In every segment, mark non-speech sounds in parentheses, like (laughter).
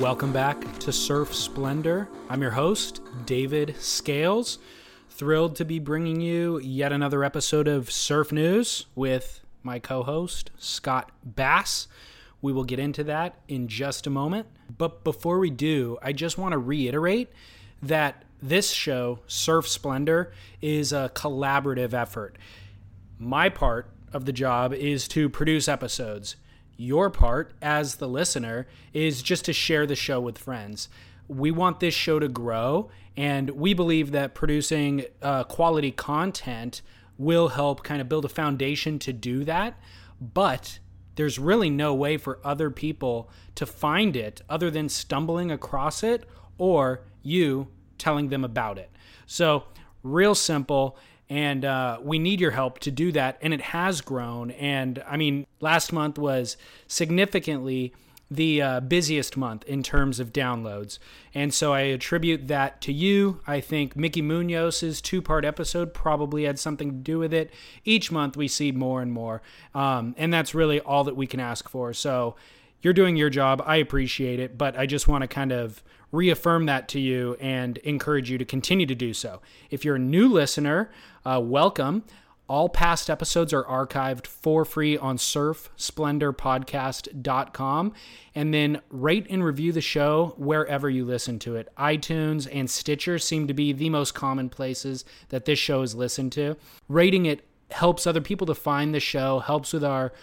Welcome back to Surf Splendor. I'm your host, David Scales. Thrilled to be bringing you yet another episode of Surf News with my co host, Scott Bass. We will get into that in just a moment. But before we do, I just want to reiterate that this show, Surf Splendor, is a collaborative effort. My part of the job is to produce episodes your part as the listener is just to share the show with friends. We want this show to grow, and we believe that producing uh, quality content will help kind of build a foundation to do that. But there's really no way for other people to find it other than stumbling across it or you telling them about it. So, real simple and uh, we need your help to do that. And it has grown. And I mean, last month was significantly the uh, busiest month in terms of downloads. And so I attribute that to you. I think Mickey Munoz's two part episode probably had something to do with it. Each month we see more and more. Um, and that's really all that we can ask for. So you're doing your job. I appreciate it. But I just want to kind of reaffirm that to you and encourage you to continue to do so. If you're a new listener, uh, welcome. All past episodes are archived for free on surfsplendorpodcast.com. And then rate and review the show wherever you listen to it. iTunes and Stitcher seem to be the most common places that this show is listened to. Rating it helps other people to find the show, helps with our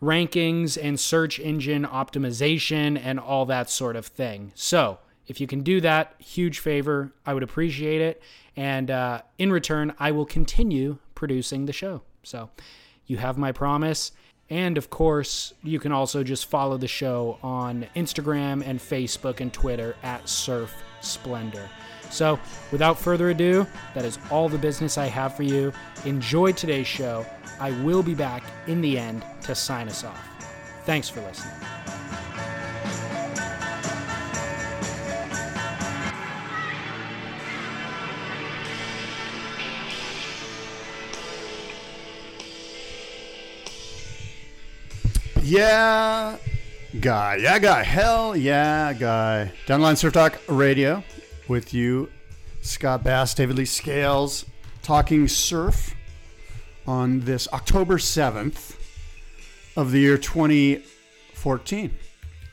rankings and search engine optimization and all that sort of thing. So, if you can do that, huge favor. I would appreciate it. And uh, in return, I will continue producing the show. So you have my promise. And of course, you can also just follow the show on Instagram and Facebook and Twitter at Surf Splendor. So, without further ado, that is all the business I have for you. Enjoy today's show. I will be back in the end to sign us off. Thanks for listening. Yeah, guy. Yeah, guy. Hell yeah, guy. Downline Surf Talk Radio with you, Scott Bass, David Lee Scales, talking surf on this October 7th of the year 2014.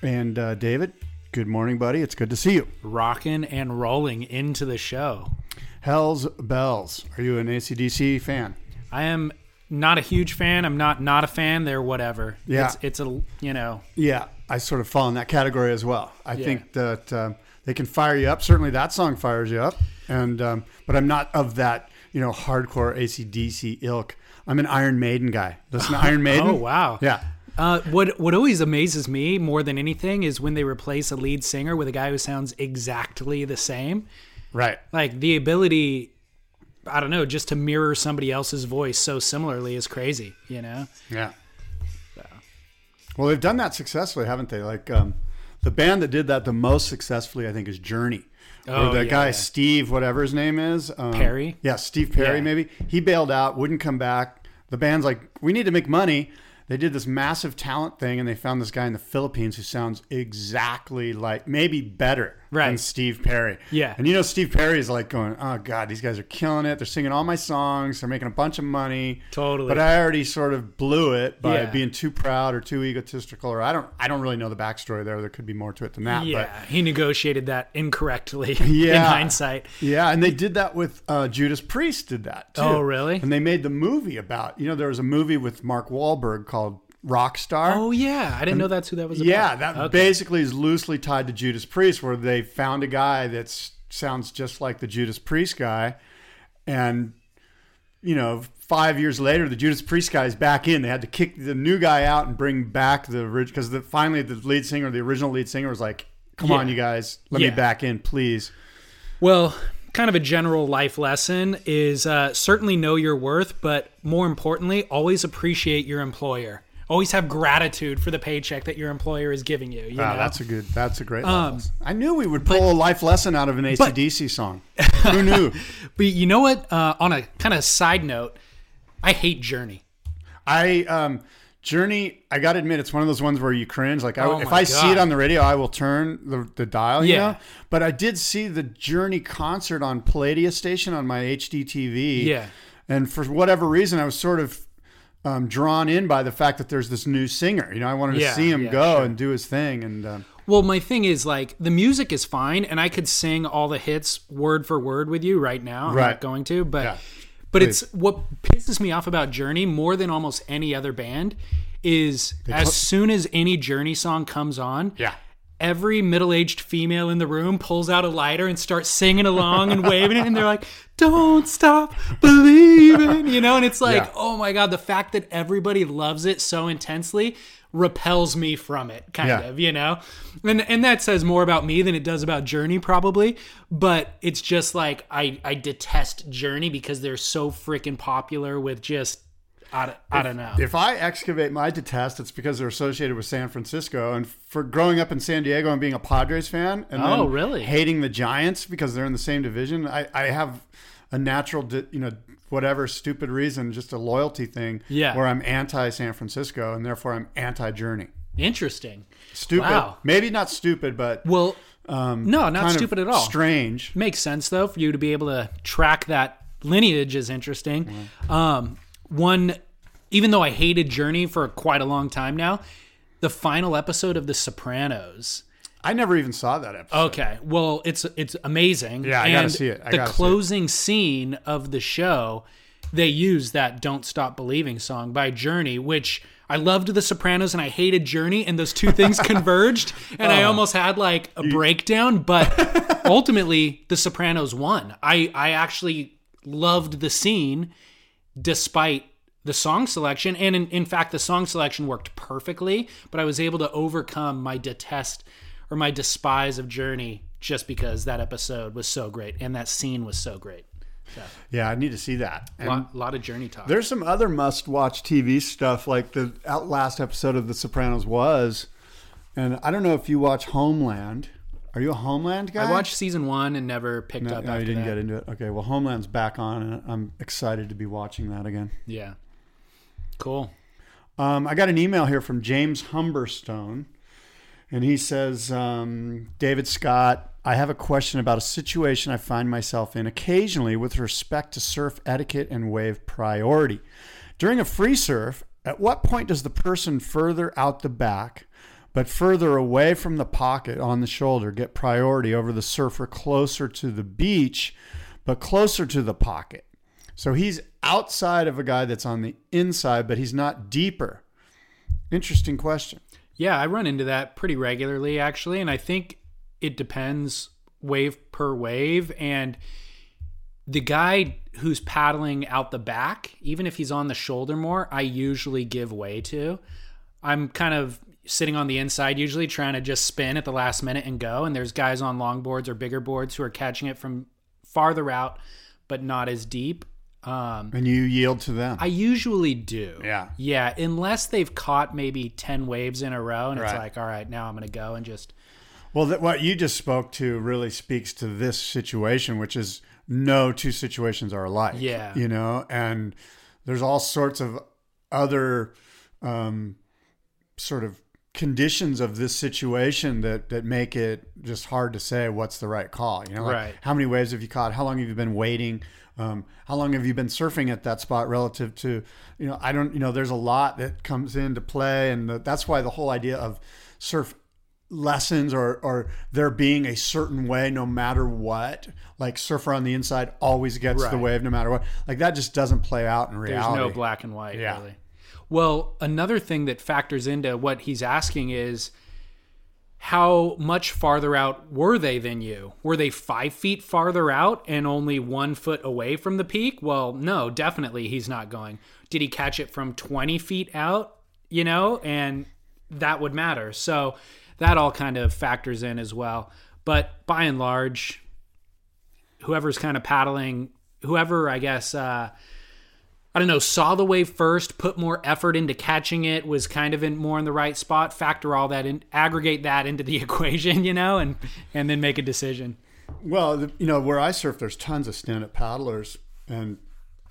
And uh, David, good morning, buddy. It's good to see you. Rocking and rolling into the show. Hell's Bells. Are you an ACDC fan? I am not a huge fan. I'm not not a fan. They're whatever. Yeah. It's, it's a, you know, Yeah, I sort of fall in that category as well. I Yeah. think that um, they can fire you up. Certainly, that song fires you up. And um, but I'm not of that you know hardcore ACDC ilk. I'm an Iron Maiden guy. Listen to Iron (laughs) Maiden. oh, wow. Yeah. Uh, what what always amazes me more than anything is when they replace a lead singer with a guy who sounds exactly the same. Right. Like the ability, I don't know, just to mirror somebody else's voice so similarly is crazy. You know? Yeah. Well, they've done that successfully, haven't they? Like um, the band that did that the most successfully, I think, is Journey. Oh, or the yeah, guy yeah. Steve, whatever his name is, um, Perry? Yeah, Steve Perry. Yeah. Maybe he bailed out, wouldn't come back. The band's like, we need to make money. They did this massive talent thing, and they found this guy in the Philippines who sounds exactly like, maybe better than Right. Steve Perry. Yeah. and you know, Steve Perry is like going, "Oh God, these guys are killing it. They're singing all my songs. They're making a bunch of money. Totally. But I already sort of blew it by Yeah. being too proud or too egotistical, or I don't, I don't really know the backstory there. There could be more to it than that. Yeah, he negotiated that incorrectly (laughs) Yeah. in hindsight. Yeah, and they did that with uh, Judas Priest. Did that too? Oh, really? And they made the movie about. You know, there was a movie with Mark Wahlberg called Rockstar. Oh yeah, I didn't know that's who that was. Yeah, that Okay. basically is loosely tied to Judas Priest, where they found a guy that sounds just like the Judas Priest guy, and you know five years later, the Judas Priest guy is back in. They had to kick the new guy out and bring back the original because the, finally the lead singer, the original lead singer, was like, "Come on, you guys, let Yeah. me back in, please." Well, kind of a general life lesson is uh, certainly know your worth, but more importantly, always appreciate your employer. Always have gratitude for the paycheck that your employer is giving you. you Wow, know? that's a good. That's a great. Um. I knew we would pull a life lesson out of an ACDC song. (laughs) Who knew? But you know what? Uh, on a kind of side note, I hate Journey. I um Journey, I gotta admit, it's one of those ones where you cringe. Like, I, Oh if I see it on the radio, I will turn the, the dial. You Yeah. know? But I did see the Journey concert on Palladia Station on my HD TV. Yeah. And for whatever reason, I was sort of um, drawn in by the fact that there's this new singer. You know, I wanted to Yeah, see him yeah, go sure. and do his thing. And um, Well, my thing is like the music is fine, and I could sing all the hits word for word with you right now. I'm Right. not going to, but Yeah. but it's what pisses me off about Journey more than almost any other band is as soon as any Journey song comes on, yeah. Every middle-aged female in the room pulls out a lighter and starts singing along and waving it and they're like don't stop believing you know and it's like Yeah. oh my god the fact that everybody loves it so intensely repels me from it kind Yeah. of you know and and that says more about me than it does about journey probably but it's just like i i detest journey because they're so freaking popular with just i, don't- I don't know If I excavate my detest, it's because they're associated with San Francisco. And for growing up in San Diego and being a Padres fan, and Oh, then really? hating the Giants because they're in the same division, I, I have a natural, di- you know, whatever stupid reason, just a loyalty thing, Yeah. where I'm anti San Francisco and therefore I'm anti Journey. interesting Stupid, Wow. maybe not stupid, but well um, no not stupid at all Strange. makes sense though for you to be able to track that lineage is interesting um one even though i hated journey for quite a long time now the final episode of the sopranos I never even saw that episode. okay well it's it's amazing Yeah, I gotta see it. I the gotta see it. closing scene of the show they use that don't stop believing song by journey which I loved The Sopranos and I hated Journey, and those two things (laughs) converged, and Oh. I almost had like a breakdown. But (laughs) ultimately, The Sopranos won. I I actually loved the scene, despite the song selection, and in, in fact, the song selection worked perfectly. But I was able to overcome my detest or my despise of Journey just because that episode was so great and that scene was so great. Yeah, I need to see that. A lot, lot of Journey talk. There's some other must-watch TV stuff, like the last episode of The Sopranos was, and I don't know if you watch Homeland. Are you a Homeland guy? I watched season one and never picked No, up. no, you didn't that. get into it. Okay, well, Homeland's back on, and I'm excited to be watching that again. Yeah. Cool. Um, I got an email here from James Humberstone, and he says, um, David Scott, I have a question about a situation I find myself in occasionally with respect to surf etiquette and wave priority. During a free surf, at what point does the person further out the back, but further away from the pocket on the shoulder, get priority over the surfer closer to the beach, but closer to the pocket? So he's outside of a guy that's on the inside, but he's not deeper. Interesting question. Yeah, I run into that pretty regularly actually, and I think it depends wave per wave and the guy who's paddling out the back, even if he's on the shoulder more, I usually give way to. I'm kind of sitting on the inside usually trying to just spin at the last minute and go and there's guys on longboards or bigger boards who are catching it from farther out but not as deep. Um And you yield to them. I usually do. Yeah. Yeah, unless they've caught maybe 10 waves in a row and it's like, all right, now I'm going to go and just well, that, what you just spoke to really speaks to this situation, which is no two situations are alike. Yeah. You know, and there's all sorts of other um, sort of conditions of this situation that that make it just hard to say what's the right call. You know, like Right. how many waves have you caught? How long have you been waiting? Um, how long have you been surfing at that spot relative to, you know, I don't, you know, there's a lot that comes into play, and the, that's why the whole idea of surf lessons or or there being a certain way no matter what like surfer on the inside always gets the wave no matter what like that just doesn't play out in reality there's no black and white Yeah. really. Well, another thing that factors into what he's asking is how much farther out were they than you? Were they five feet farther out and only one foot away from the peak? Well, no, definitely he's not going. Did he catch it from 20 feet out? You know, and that would matter. So that all kind of factors in as well. But by and large, whoever's kind of paddling, whoever, I guess, uh, I don't know, saw the wave first, put more effort into catching it, was kind of in more in the right spot, factor all that in, aggregate that into the (laughs) equation, you know, and and then make a decision. Well, you know, where I surf, there's tons of stand-up paddlers, and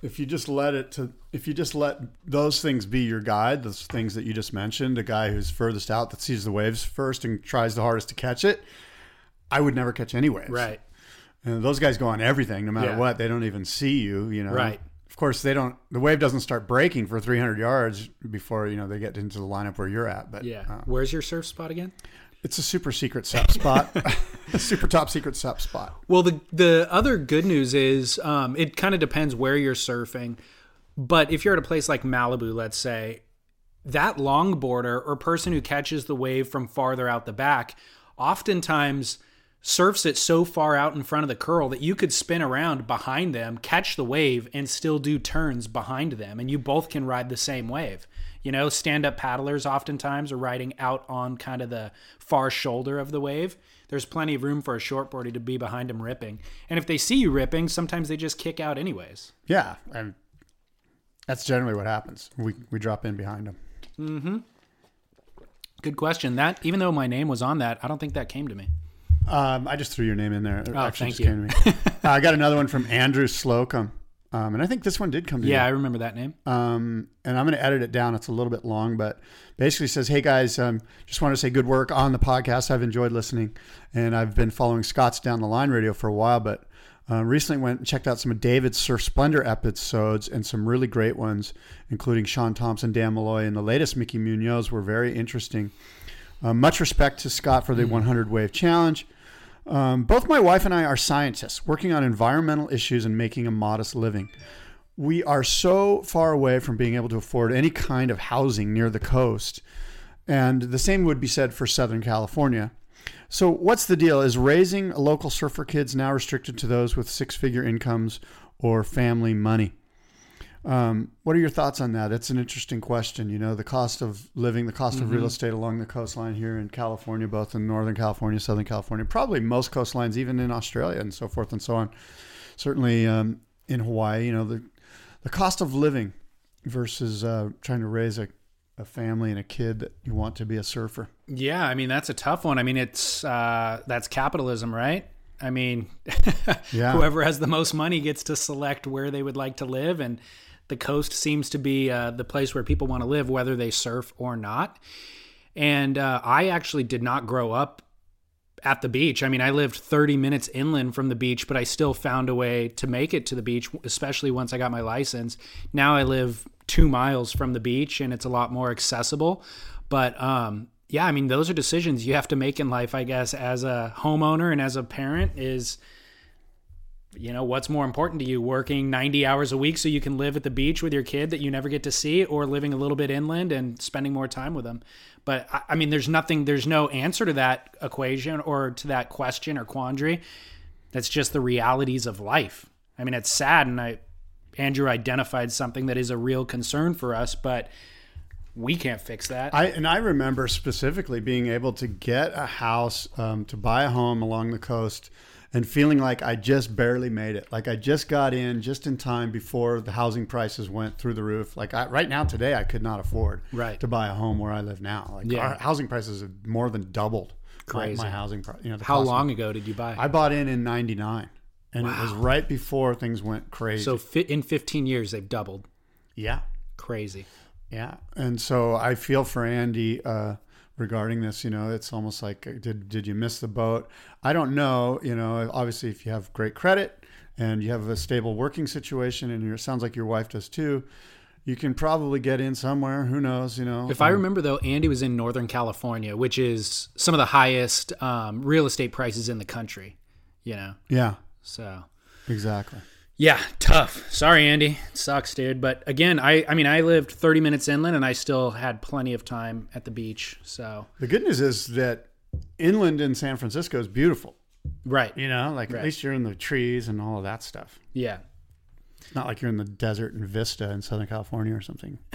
if you just let it to, if you just let those things be your guide, those things that you just mentioned, a guy who's furthest out that sees the waves first and tries the hardest to catch it, I would never catch any waves. Right. And those guys go on everything, no matter Yeah. what. They don't even see you, you know. Right. Of course, they don't. The wave doesn't start breaking for 300 yards before you know they get into the lineup where you're at. But Yeah. uh, Where's your surf spot again? it's a super secret sep spot, a (laughs) (laughs) super top secret sep spot. Well, the the other good news is um, it kind of depends where you're surfing, but if you're at a place like Malibu, let's say, that longboarder or person who catches the wave from farther out the back, oftentimes surfs it so far out in front of the curl that you could spin around behind them, catch the wave, and still do turns behind them, and you both can ride the same wave. You know, stand up paddlers oftentimes are riding out on kind of the far shoulder of the wave. There's plenty of room for a shortboarder to be behind them ripping. And if they see you ripping, sometimes they just kick out anyways. Yeah, and that's generally what happens. We we drop in behind them. Hmm. Good question. That even though my name was on that, I don't think that came to me. Um, I just threw your name in there. It Oh, actually thank just came to me. uh, I got another one from Andrew Slocum, um, and I think this one did come to me. Yeah, I remember that name. Um, and I'm going to edit it down. It's a little bit long, but basically says, "Hey guys, um, just want to say good work on the podcast. I've enjoyed listening, and I've been following Scott's Down the Line Radio for a while, but." Uh, recently went and checked out some of David's Surf Splendor episodes and some really great ones, including Sean Thompson, Dan Malloy, and the latest Mickey Munoz were very interesting. Uh, much respect to Scott for the 100 Wave Challenge. Um, both my wife and I are scientists working on environmental issues and making a modest living. We are so far away from being able to afford any kind of housing near the coast. And the same would be said for Southern California. So, what's the deal? Is raising local surfer kids now restricted to those with six figure incomes or family money? Um, what are your thoughts on that? It's an interesting question. You know, the cost of living, the cost of real estate along the coastline here in California, both in Northern California, Southern California, probably most coastlines, even in Australia and so forth and so on. Certainly um, in Hawaii, you know, the, the cost of living versus uh, trying to raise a, a family and a kid that you want to be a surfer. Yeah, I mean that's a tough one. I mean it's uh, that's capitalism, right? I mean, (laughs) Yeah. whoever has the most money gets to select where they would like to live, and the coast seems to be uh, the place where people want to live, whether they surf or not. And uh, I actually did not grow up at the beach. I mean, I lived 30 minutes inland from the beach, but I still found a way to make it to the beach, especially once I got my license. Now I live two miles from the beach and it's a lot more accessible. But um, yeah, I mean, those are decisions you have to make in life, I guess, as a homeowner and as a parent is. You know, what's more important to you, working 90 hours a week so you can live at the beach with your kid that you never get to see, or living a little bit inland and spending more time with them? But I- I mean, there's nothing, there's no answer to that equation or to that question or quandary. That's just the realities of life. I mean, it's sad, and I, Andrew identified something that is a real concern for us, but we can't fix that. I and I remember specifically being able to get a house, um, to buy a home along the coast, and feeling like I just barely made it. Like I just got in just in time before the housing prices went through the roof. Like I, right now today, I could not afford Right. to buy a home where I live now. Like Yeah. our housing prices have more than doubled. my- Crazy. My, housing price. You know, the How long ago did you buy? I bought in in '99, and it was right before things went crazy. so fi- in 15 years, they've doubled. yeah, Crazy. Yeah, and so I feel for Andy uh, regarding this. You know, it's almost like uh, did did you miss the boat? I don't know. You know, obviously, if you have great credit and you have a stable working situation, and it sounds like your wife does too, you can probably get in somewhere. Who knows? You know, If I remember, though, Andy was in Northern California, which is some of the highest um, real estate prices in the country. You know, yeah, so exactly. Yeah, tough. Sorry, Andy, it sucks, dude. But again, I I mean, I lived 30 minutes inland, and I still had plenty of time at the beach. So The good news is that inland in San Francisco is beautiful. Right. You know, like Right. at least you're in the trees and all of that stuff. Yeah. It's not like you're in the desert in Vista in Southern California or something. (laughs)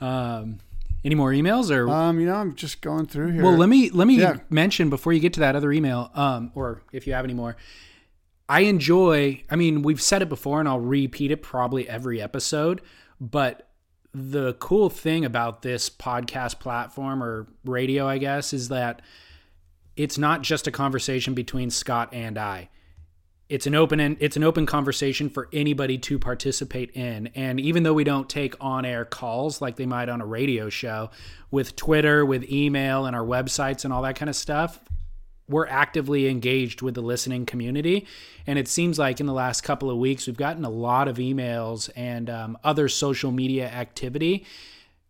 Um, any more emails or? Um, you know, I'm just going through here. well, let me let me Yeah. mention before you get to that other email, um, or if you have any more. I enjoy. I mean, we've said it before, and I'll repeat it probably every episode. But the cool thing about this podcast platform or radio, I guess, is that it's not just a conversation between Scott and I. It's an open it's an open conversation for anybody to participate in. And even though we don't take on-air calls like they might on a radio show, with Twitter, with email and our websites and all that kind of stuff, we're actively engaged with the listening community. And it seems like in the last couple of weeks, we've gotten a lot of emails and um, other social media activity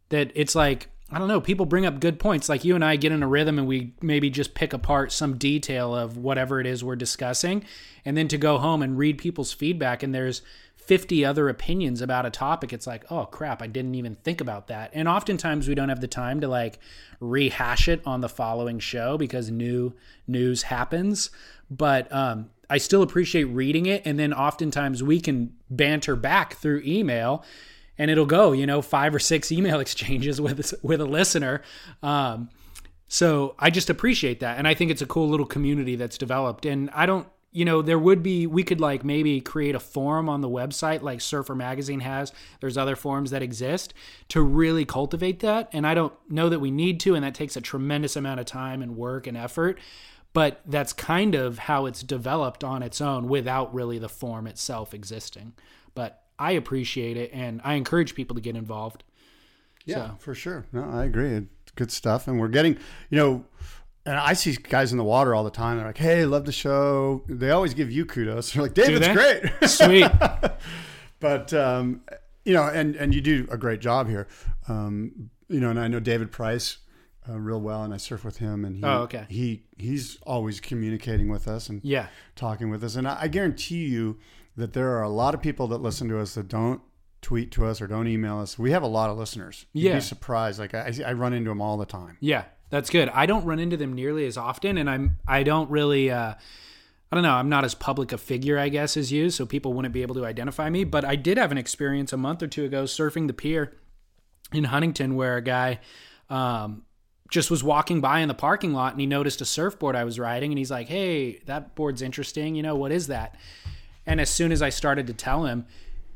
that it's like, I don't know, people bring up good points. Like you and I get in a rhythm and we maybe just pick apart some detail of whatever it is we're discussing. And then to go home and read people's feedback and there's 50 other opinions about a topic, it's like, oh crap, I didn't even think about that. And oftentimes we don't have the time to like rehash it on the following show because new news happens. But um, I still appreciate reading it. And then oftentimes we can banter back through email and it'll go, you know, five or six email (laughs) exchanges with with a listener. Um, so I just appreciate that, and I think it's a cool little community that's developed. And I don't, you know, there would be we could like maybe create a forum on the website like Surfer Magazine has. There's other forums that exist to really cultivate that, and I don't know that we need to, and that takes a tremendous amount of time and work and effort. But that's kind of how it's developed on its own without really the form itself existing. But I appreciate it, and I encourage people to get involved. Yeah, So- for sure. No, I agree. It's good stuff. And we're getting, you know, and I see guys in the water all the time. They're like, hey, love the show. They always give you kudos. (laughs) They're like, David's great. (laughs) Sweet. but, um, you know, and, and you do a great job here. Um, you know, and I know David Price uh, real well, and I surf with him. And he, Oh, okay. he he's always communicating with us and yeah. talking with us. And I, I guarantee you that there are a lot of people that listen to us that don't tweet to us or don't email us. We have a lot of listeners. You'd Yeah. be surprised. Like I, I run into them all the time. Yeah, that's good. I don't run into them nearly as often, and I'm I don't really. Uh, I don't know. I'm not as public a figure, I guess, as you, so people wouldn't be able to identify me. But I did have an experience a month or two ago surfing the pier in Huntington, where a guy um, just was walking by in the parking lot and he noticed a surfboard I was riding, and he's like, "Hey, that board's interesting. You know what is that?" And as soon as I started to tell him,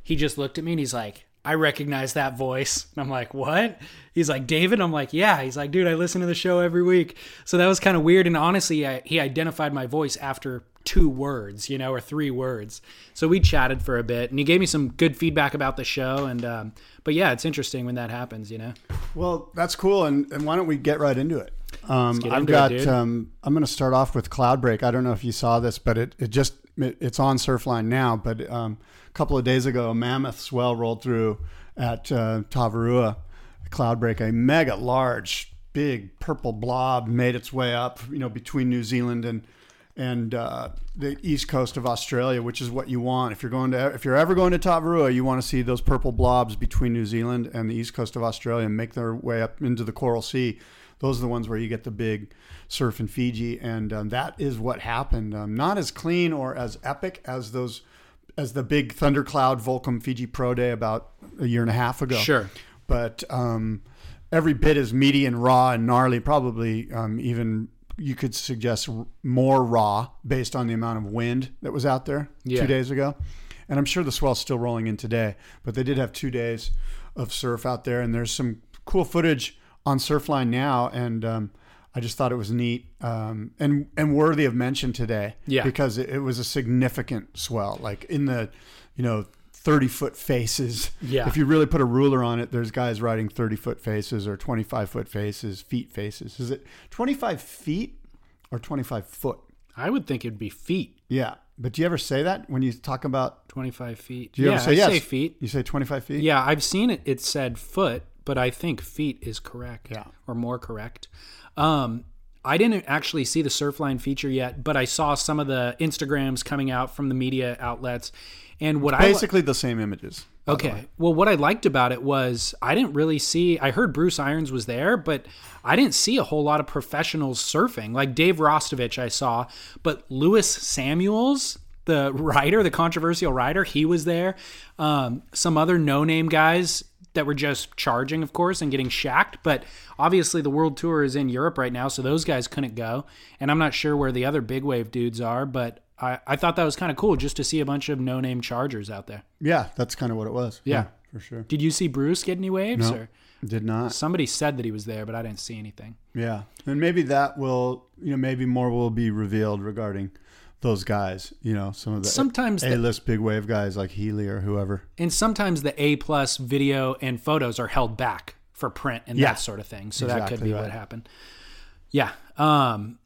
he just looked at me and he's like, I recognize that voice. And I'm like, what? He's like, David? I'm like, yeah. He's like, dude, I listen to the show every week. So that was kind of weird. And honestly, I, he identified my voice after two words, you know, or three words. So we chatted for a bit and he gave me some good feedback about the show. And, um, but yeah, it's interesting when that happens, you know? Well, that's cool. And, and why don't we get right into it? Um, I've it, got. dude. um, I'm going to start off with Cloudbreak. I don't know if you saw this, but it, it just it, it's on Surfline now. But um, a couple of days ago, a mammoth swell rolled through at uh, Tavarua. Cloudbreak, a mega large, big purple blob made its way up. You know, between New Zealand and and uh, the east coast of Australia, which is what you want. If you're going to, if you're ever going to Tavarua, you want to see those purple blobs between New Zealand and the east coast of Australia and make their way up into the Coral Sea. Those are the ones where you get the big surf in Fiji, and um, that is what happened. Um, not as clean or as epic as those, as the big thundercloud Volcom Fiji Pro Day about a year and a half ago Sure. but um, every bit as meaty and raw and gnarly. Probably um, even you could suggest more raw based on the amount of wind that was out there Yeah. two days ago. And I'm sure the swell's still rolling in today, but they did have two days of surf out there, and there's some cool footage on Surfline now, and um, I just thought it was neat um, and and worthy of mention today. Yeah. because it, it was a significant swell, like in the you know 30 foot faces. Yeah. if you really put a ruler on it, there's guys riding 30 foot faces or 25 foot faces, feet faces. Is it 25 feet or 25 foot? I would think it'd be feet, Yeah. But do you ever say that when you talk about? 25 feet. Do you yeah, ever say I yes? say feet. You say 25 feet? Yeah, I've seen it. It said foot, but I think feet is correct. Yeah. or more correct. Um, I didn't actually see the Surfline feature yet, but I saw some of the Instagrams coming out from the media outlets. And what I Basically the same images. Okay. Well, what I liked about it was I didn't really see. I heard Bruce Irons was there, but I didn't see a whole lot of professionals surfing. Like Dave Rastovich, I saw, but Lewis Samuels, the (laughs) writer, the controversial writer, he was there. Um, some other no-name guys that were just charging, of course, and getting shacked. But obviously, the world tour is in Europe right now, so those guys couldn't go. And I'm not sure where the other big wave dudes are, but. I, I thought that was kind of cool just to see a bunch of no name chargers out there. Yeah, that's kind of what it was. Yeah. for sure. Did you see Bruce get any waves? No. Or Did not. somebody said that he was there, but I didn't see anything. Yeah, and maybe that will, you know, maybe more will be revealed regarding those guys. You know, some of the Sometimes A-list big wave guys like Healey or whoever. And sometimes the A plus video and photos are held back for print and Yeah. that sort of thing. So that could be right. what happened. Yeah. Um,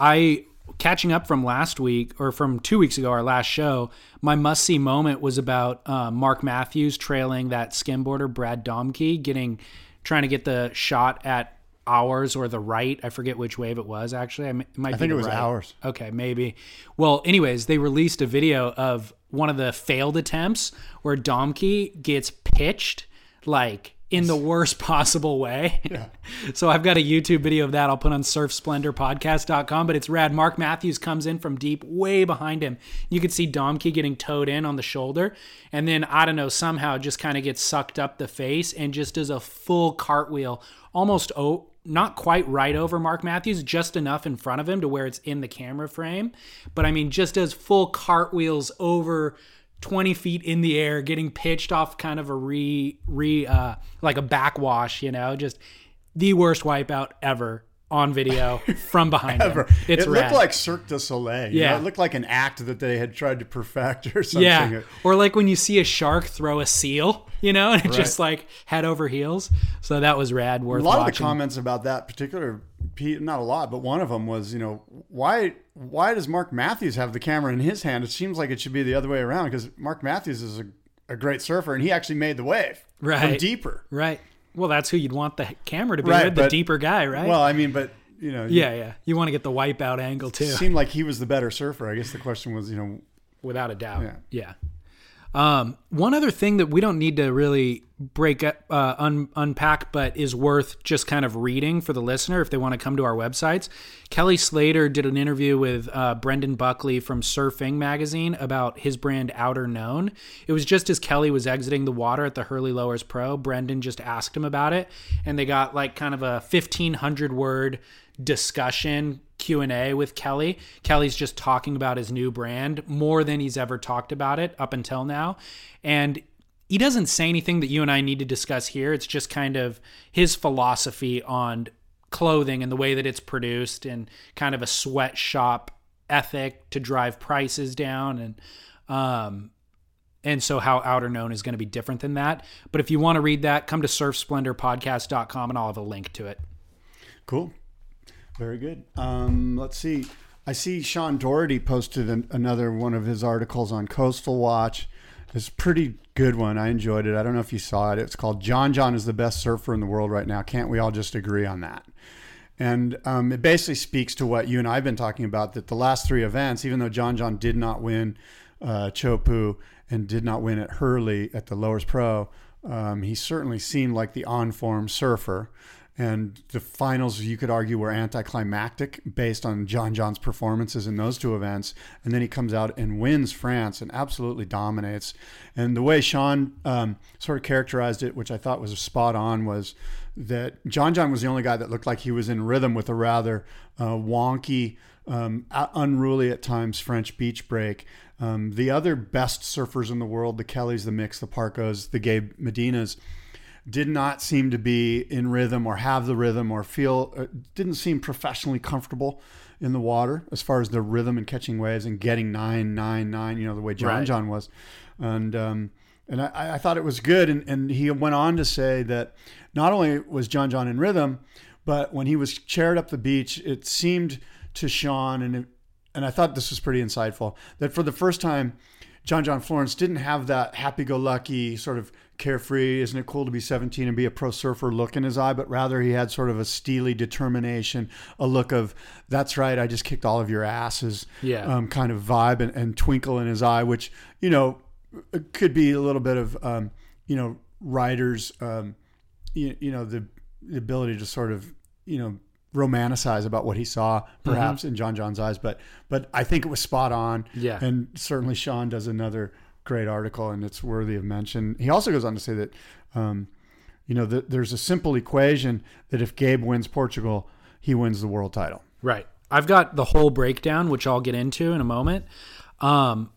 I catching up from last week or from two weeks ago, our last show. My must see moment was about uh, Mark Matthews trailing that skimboarder Brad Domke, getting trying to get the shot at ours or the right. I forget which wave it was. Actually, I m- might I think it was right. ours. Okay, maybe. Well, anyways, they released a video of one of the failed attempts where Domke gets pitched like in the worst (laughs) possible way. (laughs) so I've got a YouTube video of that I'll put on surfsplendorpodcast.com, but it's rad. Mark Matthews comes in from deep, way behind him. You can see Domke getting towed in on the shoulder. And then, I don't know, somehow just kind of gets sucked up the face and just does a full cartwheel, almost oh, not quite right over Mark Matthews, just enough in front of him to where it's in the camera frame. But I mean, just does full cartwheels over 20 feet in the air, getting pitched off kind of a re, re, uh, like a backwash, you know, just the worst wipeout ever on video from behind him. (laughs) It's it rad. looked like Cirque du Soleil. Yeah. know? it looked like an act that they had tried to perfect or something. yeah. Or like when you see a shark throw a seal, you know, and it just like head over heels. So that was rad. Worth a lot watching. of the comments about that particular Pete, not a lot, but one of them was, you know, why why does Mark Matthews have the camera in his hand? It seems like it should be the other way around because Mark Matthews is a, a great surfer and he actually made the wave from Right. deeper. Right. Well, that's who you'd want the camera to be Right, with, the deeper guy, right? Well, I mean, but you know, yeah, yeah. You want to get the wipeout angle too, seemed like he was the better surfer. I guess the question was, you know, without a doubt. Yeah. Yeah. Um, one other thing that we don't need to really break up, uh, un- unpack, but is worth just kind of reading for the listener if they want to come to our websites. Kelly Slater did an interview with uh, Brendan Buckley from Surfing Magazine about his brand Outerknown. It was just as Kelly was exiting the water at the Hurley Lowers Pro. Brendan just asked him about it, and they got like kind of a fifteen hundred word discussion Q&A with Kelly. Kelly's just talking about his new brand more than he's ever talked about it up until now. And he doesn't say anything that you and I need to discuss here. It's just kind of his philosophy on clothing and the way that it's produced and kind of a sweatshop ethic to drive prices down and um and so how Outerknown is going to be different than that. But if you want to read that, come to surfsplendorpodcast.com and I'll have a link to it. Cool. Very good. Um, let's see. I see Sean Doherty posted an, another one of his articles on Coastal Watch. It's a pretty good one. I enjoyed it. I don't know if you saw it. It's called John John is the best surfer in the world right now. Can't we all just agree on that? And um, it basically speaks to what you and I have been talking about that the last three events, even though John John did not win uh, Chopu and did not win at Hurley at the Lowers Pro, um, he certainly seemed like the on form surfer. And the finals, you could argue, were anticlimactic based on John John's performances in those two events. And then he comes out and wins France and absolutely dominates. And the way Sean um, sort of characterized it, which I thought was spot on, was that John John was the only guy that looked like he was in rhythm with a rather uh, wonky, um, unruly at times French beach break. Um, the other best surfers in the world, the Kellys, the Micks, the Parkos, the Gabe Medinas, did not seem to be in rhythm or have the rhythm or feel uh, didn't seem professionally comfortable in the water as far as the rhythm and catching waves and getting nine nine nine you know the way John Right. John was and um, and I, I thought it was good and, and he went on to say that not only was John John in rhythm but when he was chaired up the beach it seemed to Sean and it, and I thought this was pretty insightful that for the first time John John Florence didn't have that happy-go-lucky sort of carefree, isn't it cool to be 17 and be a pro surfer look in his eye, but rather he had sort of a steely determination, a look of that's right, I just kicked all of your asses, Yeah. um, kind of vibe and, and twinkle in his eye, which you know could be a little bit of um, you know writers um, you, you know the the ability to sort of you know romanticize about what he saw perhaps in John John's eyes. But but I think it was spot on. Yeah. and certainly Sean does another great article and it's worthy of mention he also goes on to say that um, you know there's a simple equation that if Gabe wins Portugal he wins the world title Right. I've got the whole breakdown, which I'll get into in a moment. Um,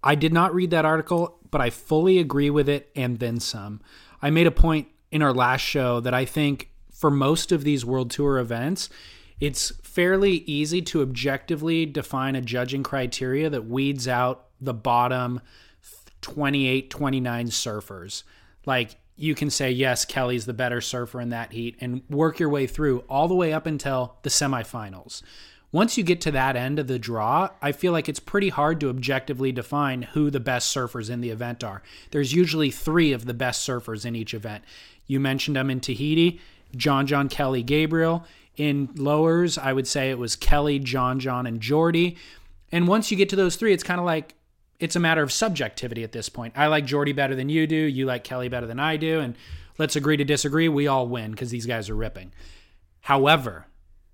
I did not read that article, but I fully agree with it and then some. I made a point in our last show that I think for most of these World Tour events, it's fairly easy to objectively define a judging criteria that weeds out the bottom 28, 29 surfers. Like you can say, yes, Kelly's the better surfer in that heat and work your way through all the way up until the semifinals. Once you get to that end of the draw, I feel like it's pretty hard to objectively define who the best surfers in the event are. There's usually three of the best surfers in each event. You mentioned them in Tahiti John John Kelly Gabriel. In lowers, I would say it was Kelly, John John, and Jordy. And once you get to those three, it's kind of like it's a matter of subjectivity at this point. I like Jordy better than you do. You like Kelly better than I do. And let's agree to disagree. We all win because these guys are ripping. However,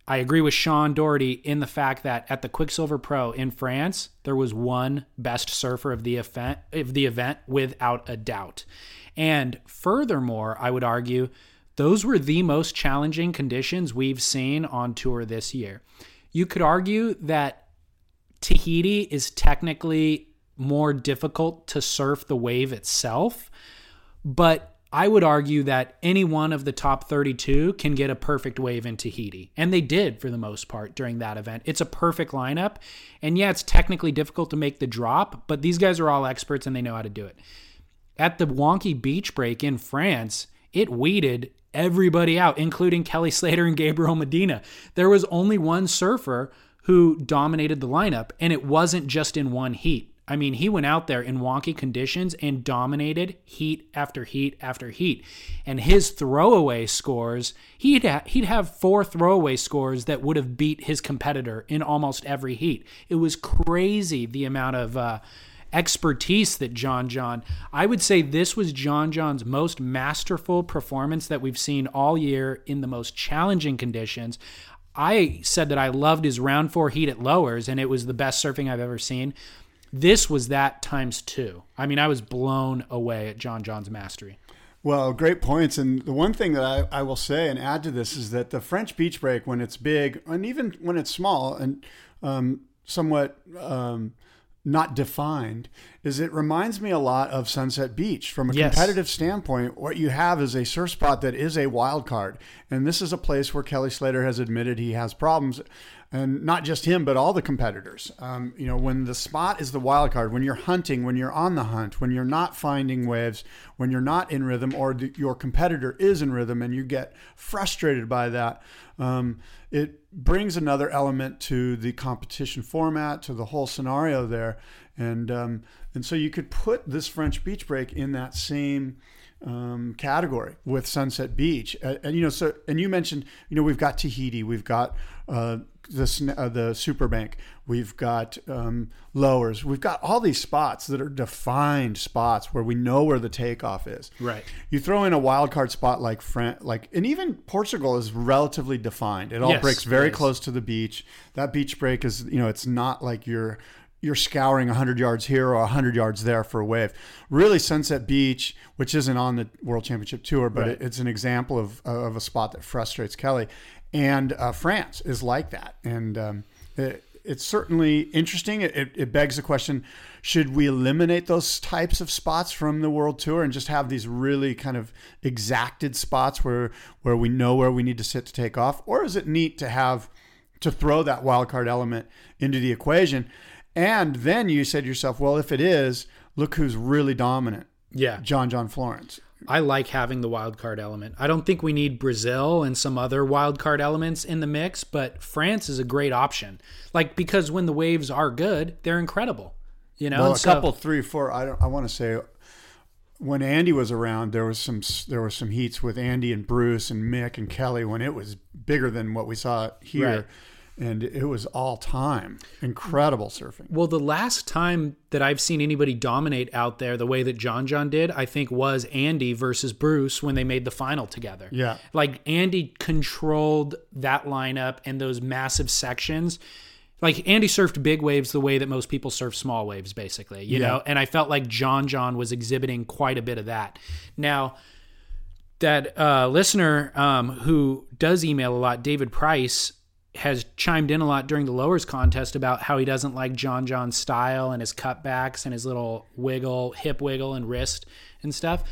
I agree with Sean Doherty in the fact that at the Quiksilver Pro in France, there was one best surfer of the event, of the event without a doubt. And furthermore, I would argue those were the most challenging conditions we've seen on tour this year. You could argue that Tahiti is technically more difficult to surf the wave itself, but I would argue that any one of the top 32 can get a perfect wave in Tahiti. And they did for the most part during that event. It's a perfect lineup. And yeah, it's technically difficult to make the drop, but these guys are all experts and they know how to do it. At the wonky beach break in France, it weeded everybody out, including Kelly Slater and Gabriel Medina. There was only one surfer who dominated the lineup, and it wasn't just in one heat. I mean, he went out there in wonky conditions and dominated heat after heat after heat. And his throwaway scores, he'd ha- he'd have four throwaway scores that would have beat his competitor in almost every heat. It was crazy the amount of uh, expertise that John John. I would say this was John John's most masterful performance that we've seen all year in the most challenging conditions. I said that I loved his round four heat at lowers, and it was the best surfing I've ever seen. This was that times two. I mean, I was blown away at John John's mastery. Well, great points. And the one thing that I, I will say and add to this is that the French beach break, when it's big and even when it's small and um, somewhat um, not defined, is it reminds me a lot of Sunset Beach from a Yes. competitive standpoint. What you have is a surf spot that is a wild card, and this is a place where Kelly Slater has admitted he has problems. And not just him, but all the competitors. Um, you know, when the spot is the wild card, when you're hunting, when you're on the hunt, when you're not finding waves, when you're not in rhythm, or the, your competitor is in rhythm, and you get frustrated by that, um, it brings another element to the competition format, to the whole scenario there, and um, and so you could put this French beach break in that same um, category with Sunset Beach, and, and, you know, so and you mentioned, you know, we've got Tahiti, we've got uh, the uh, the Superbank, we've got um, lowers, we've got all these spots that are defined spots where we know where the takeoff is. Right. You throw in a wild card spot like Fran- like, and even Portugal is relatively defined. It all Yes, breaks very close to the beach. That beach break is, you know, it's not like you're you're scouring 100 yards here or 100 yards there for a wave. Really, Sunset Beach, which isn't on the World Championship Tour, but Right. it, it's an example of, of a spot that frustrates Kelly. And uh, France is like that. And um, it, it's certainly interesting. It, it, begs the question should we eliminate those types of spots from the World Tour and just have these really kind of exacted spots where, where we know where we need to sit to take off? Or is it neat to have to throw that wild card element into the equation? And then you said to yourself, well, if it is, look who's really dominant. Yeah. John John Florence. I like having the wild card element. I don't think we need Brazil and some other wild card elements in the mix, but France is a great option. Like because when the waves are good, they're incredible. You know, Well, a so- couple, three, four. I don't. I want to say when Andy was around, there was some there were some heats with Andy and Bruce and Mick and Kelly when it was bigger than what we saw here. Right. And it was all time incredible surfing. Well, the last time that I've seen anybody dominate out there the way that John John did, I think was Andy versus Bruce when they made the final together. Yeah. Like Andy controlled that lineup and those massive sections. Like Andy surfed big waves the way that most people surf small waves, basically, you Yeah. know? And I felt like John John was exhibiting quite a bit of that. Now, that uh, listener um, who does email a lot, David Price, has chimed in a lot during the lowers contest about how he doesn't like John John's style and his cutbacks and his little wiggle, hip wiggle, and wrist and stuff.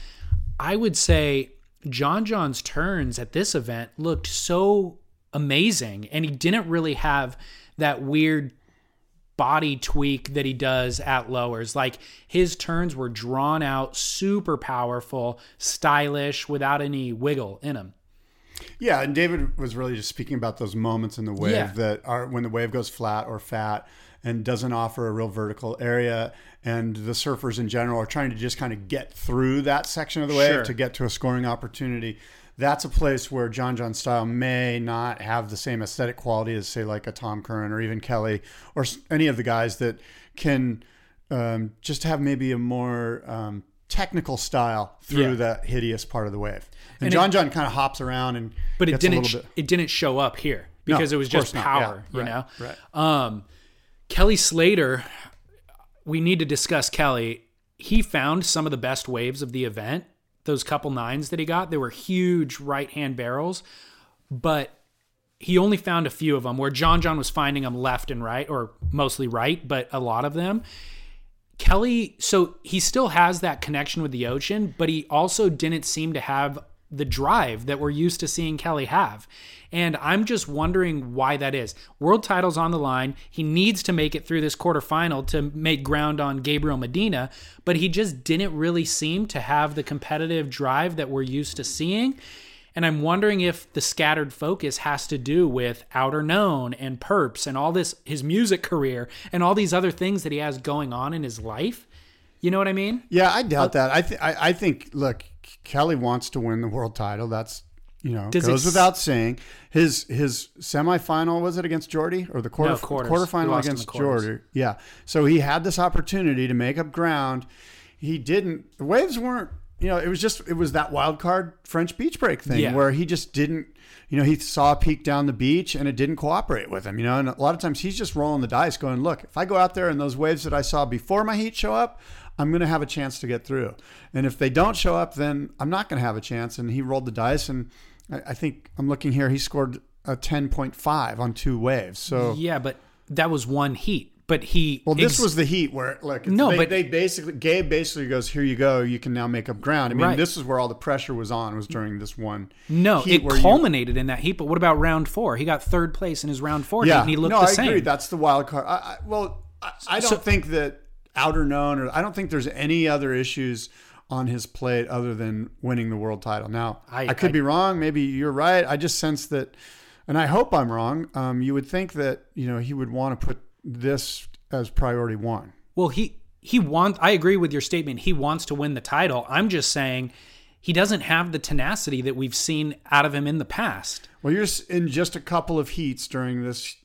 I would say John John's turns at this event looked so amazing, and he didn't really have that weird body tweak that he does at lowers. Like his turns were drawn out, super powerful, stylish, without any wiggle in them. Yeah, and David was really just speaking about those moments in the wave Yeah. that are when the wave goes flat or fat and doesn't offer a real vertical area. And the surfers in general are trying to just kind of get through that section of the wave Sure. to get to a scoring opportunity. That's a place where John John style may not have the same aesthetic quality as, say, like a Tom Curren or even Kelly or any of the guys that can um, just have maybe a more um, technical style through Yeah. that hideous part of the wave. And, And John John kind of hops around and But it didn't. little bit. It didn't show up here No, because it was just power. Yeah, you right, know. right. Um, Kelly Slater. We need to discuss Kelly. He found some of the best waves of the event. Those couple nines that he got, they were huge right hand barrels, but he only found a few of them where John John was finding them left and right, or mostly right, but a lot of them. Kelly, so he still has that connection with the ocean, but he also didn't seem to have the drive that we're used to seeing Kelly have. And I'm just wondering why that is. World title's on the line. He needs to make it through this quarterfinal to make ground on Gabriel Medina, but he just didn't really seem to have the competitive drive that we're used to seeing. And I'm wondering if the scattered focus has to do with Outerknown and Perps and all this, his music career and all these other things that he has going on in his life. You know what I mean? Yeah, I doubt uh, that. I, th- I I think look, Kelly wants to win the world title. That's you know it goes without saying. His his semifinal was it against Jordy or the quarter No, quarters. quarterfinal He lost in against. Jordy? Yeah. So he had this opportunity to make up ground. He didn't. The waves weren't. You know, it was just it was that wild card French beach break thing Yeah. where he just didn't. You know, he saw a peak down the beach and it didn't cooperate with him. You know, and a lot of times he's just rolling the dice, going, "Look, if I go out there and those waves that I saw before my heat show up, I'm going to have a chance to get through. And if they don't show up, then I'm not going to have a chance." And he rolled the dice, and I, I think I'm looking here. He scored a 10.5 on two waves. So, Yeah, but that was one heat. But he well, this ex- was the heat where look. No, they, but- they basically Gabe basically goes, "Here you go. You can now make up ground." I mean, Right. this is where all the pressure was on. Was during this one. no, it where you- culminated in that heat. But what about round four? He got third place in his round four Yeah, and he looked no, the I same. agree. That's the wild card. I, I, well, I, I don't So- think that Outerknown, or I don't think there's any other issues on his plate other than winning the world title. Now, I, I- could be wrong. Maybe you're right. I just sense that, and I hope I'm wrong. Um, you would think that you know he would want to put this as priority one. Well, he he wants. I agree with your statement. He wants to win the title. I'm just saying he doesn't have the tenacity that we've seen out of him in the past. Well, you're in just a couple of heats during this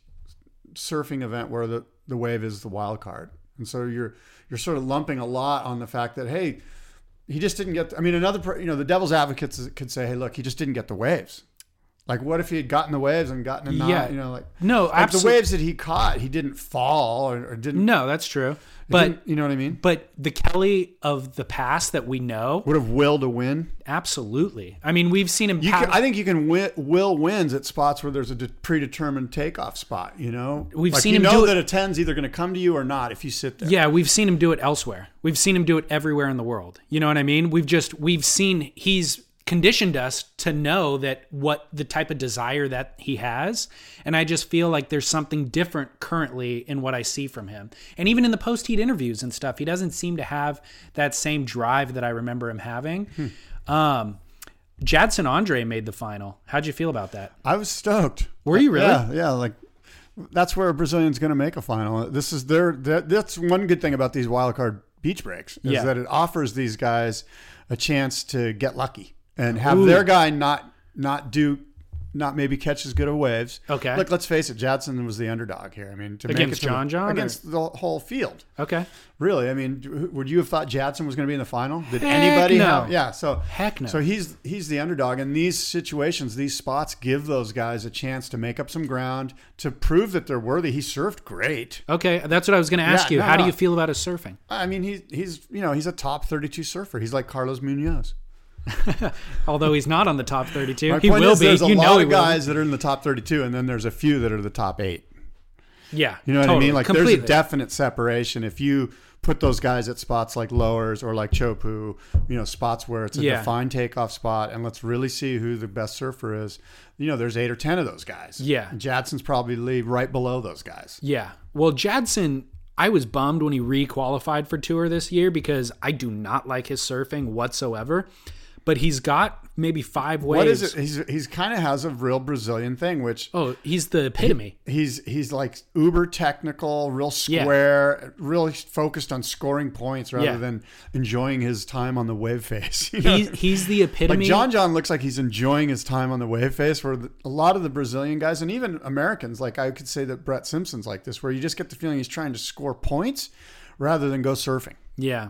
surfing event where the, the wave is the wild card. And so you're you're sort of lumping a lot on the fact that hey, he just didn't get I mean another you know the devil's advocates could say hey look, he just didn't get the waves. Like what if he had gotten the waves and gotten a non, Yeah. you know like No, like the waves that he caught, he didn't fall or, or didn't No, that's true. But you know what I mean? but the Kelly of the past that we know, Would have willed to win. absolutely. I mean, we've seen him. Can, I think you can win, will wins at spots where there's a de- predetermined takeoff spot. You know, We've Like seen you him know do it- that a ten's either going to come to you or not if you sit there. Yeah, we've seen him do it elsewhere. We've seen him do it everywhere in the world. You know what I mean? We've just we've seen he's conditioned us to know that what the type of desire that he has, and I just feel like there's something different currently in what I see from him. And even in the post heat interviews and stuff, he doesn't seem to have that same drive that I remember him having. Um Jadson Andre made the final. How'd you feel about that? I was stoked. Were you really? Yeah, yeah. Like that's where a Brazilian's going to make a final. This is their. That's one good thing about these wild card beach breaks is Yeah. that it offers these guys a chance to get lucky and have Ooh. their guy not not do not maybe catch as good of waves. Okay. Look, let's face it, Jadson was the underdog here. I mean, to Against make it to John the, John, or- against the whole field. Okay. Really, I mean, would you have thought Jadson was going to be in the final? Did Heck anybody? no. Have, yeah. So Heck no. So he's he's the underdog, and these situations, these spots, give those guys a chance to make up some ground to prove that they're worthy. He surfed great. Okay. That's what I was going to ask Yeah, you. no, How do you feel about his surfing? I mean, he's he's you know he's a top thirty-two surfer. He's like Carlos Munoz. (laughs) Although he's not on the top 32. My he will is, be. there's a you lot know of will. guys that are in the top thirty-two, and then there's a few that are the top eight. Yeah. You know what I mean? Like Completely. there's a definite separation if you put those guys at spots like lowers or like Chopu, you know, spots where it's a Yeah. defined takeoff spot, and let's really see who the best surfer is. You know, there's eight or ten of those guys. Yeah. Jadson's probably right below those guys. Yeah. Well, Jadson, I was bummed when he re-qualified for tour this year because I do not like his surfing whatsoever. But he's got maybe five waves. What is it? He's he's kind of has a real Brazilian thing, which Oh, he's the epitome. he's he's like uber technical, real Yeah. square, really focused on scoring points rather Yeah. than enjoying his time on the wave face. (laughs) You know? He's, he's the epitome. Like John John looks like he's enjoying his time on the wave face. Where the, a lot of the Brazilian guys and even Americans, like I could say that Brett Simpson's like this, where you just get the feeling he's trying to score points rather than go surfing. Yeah.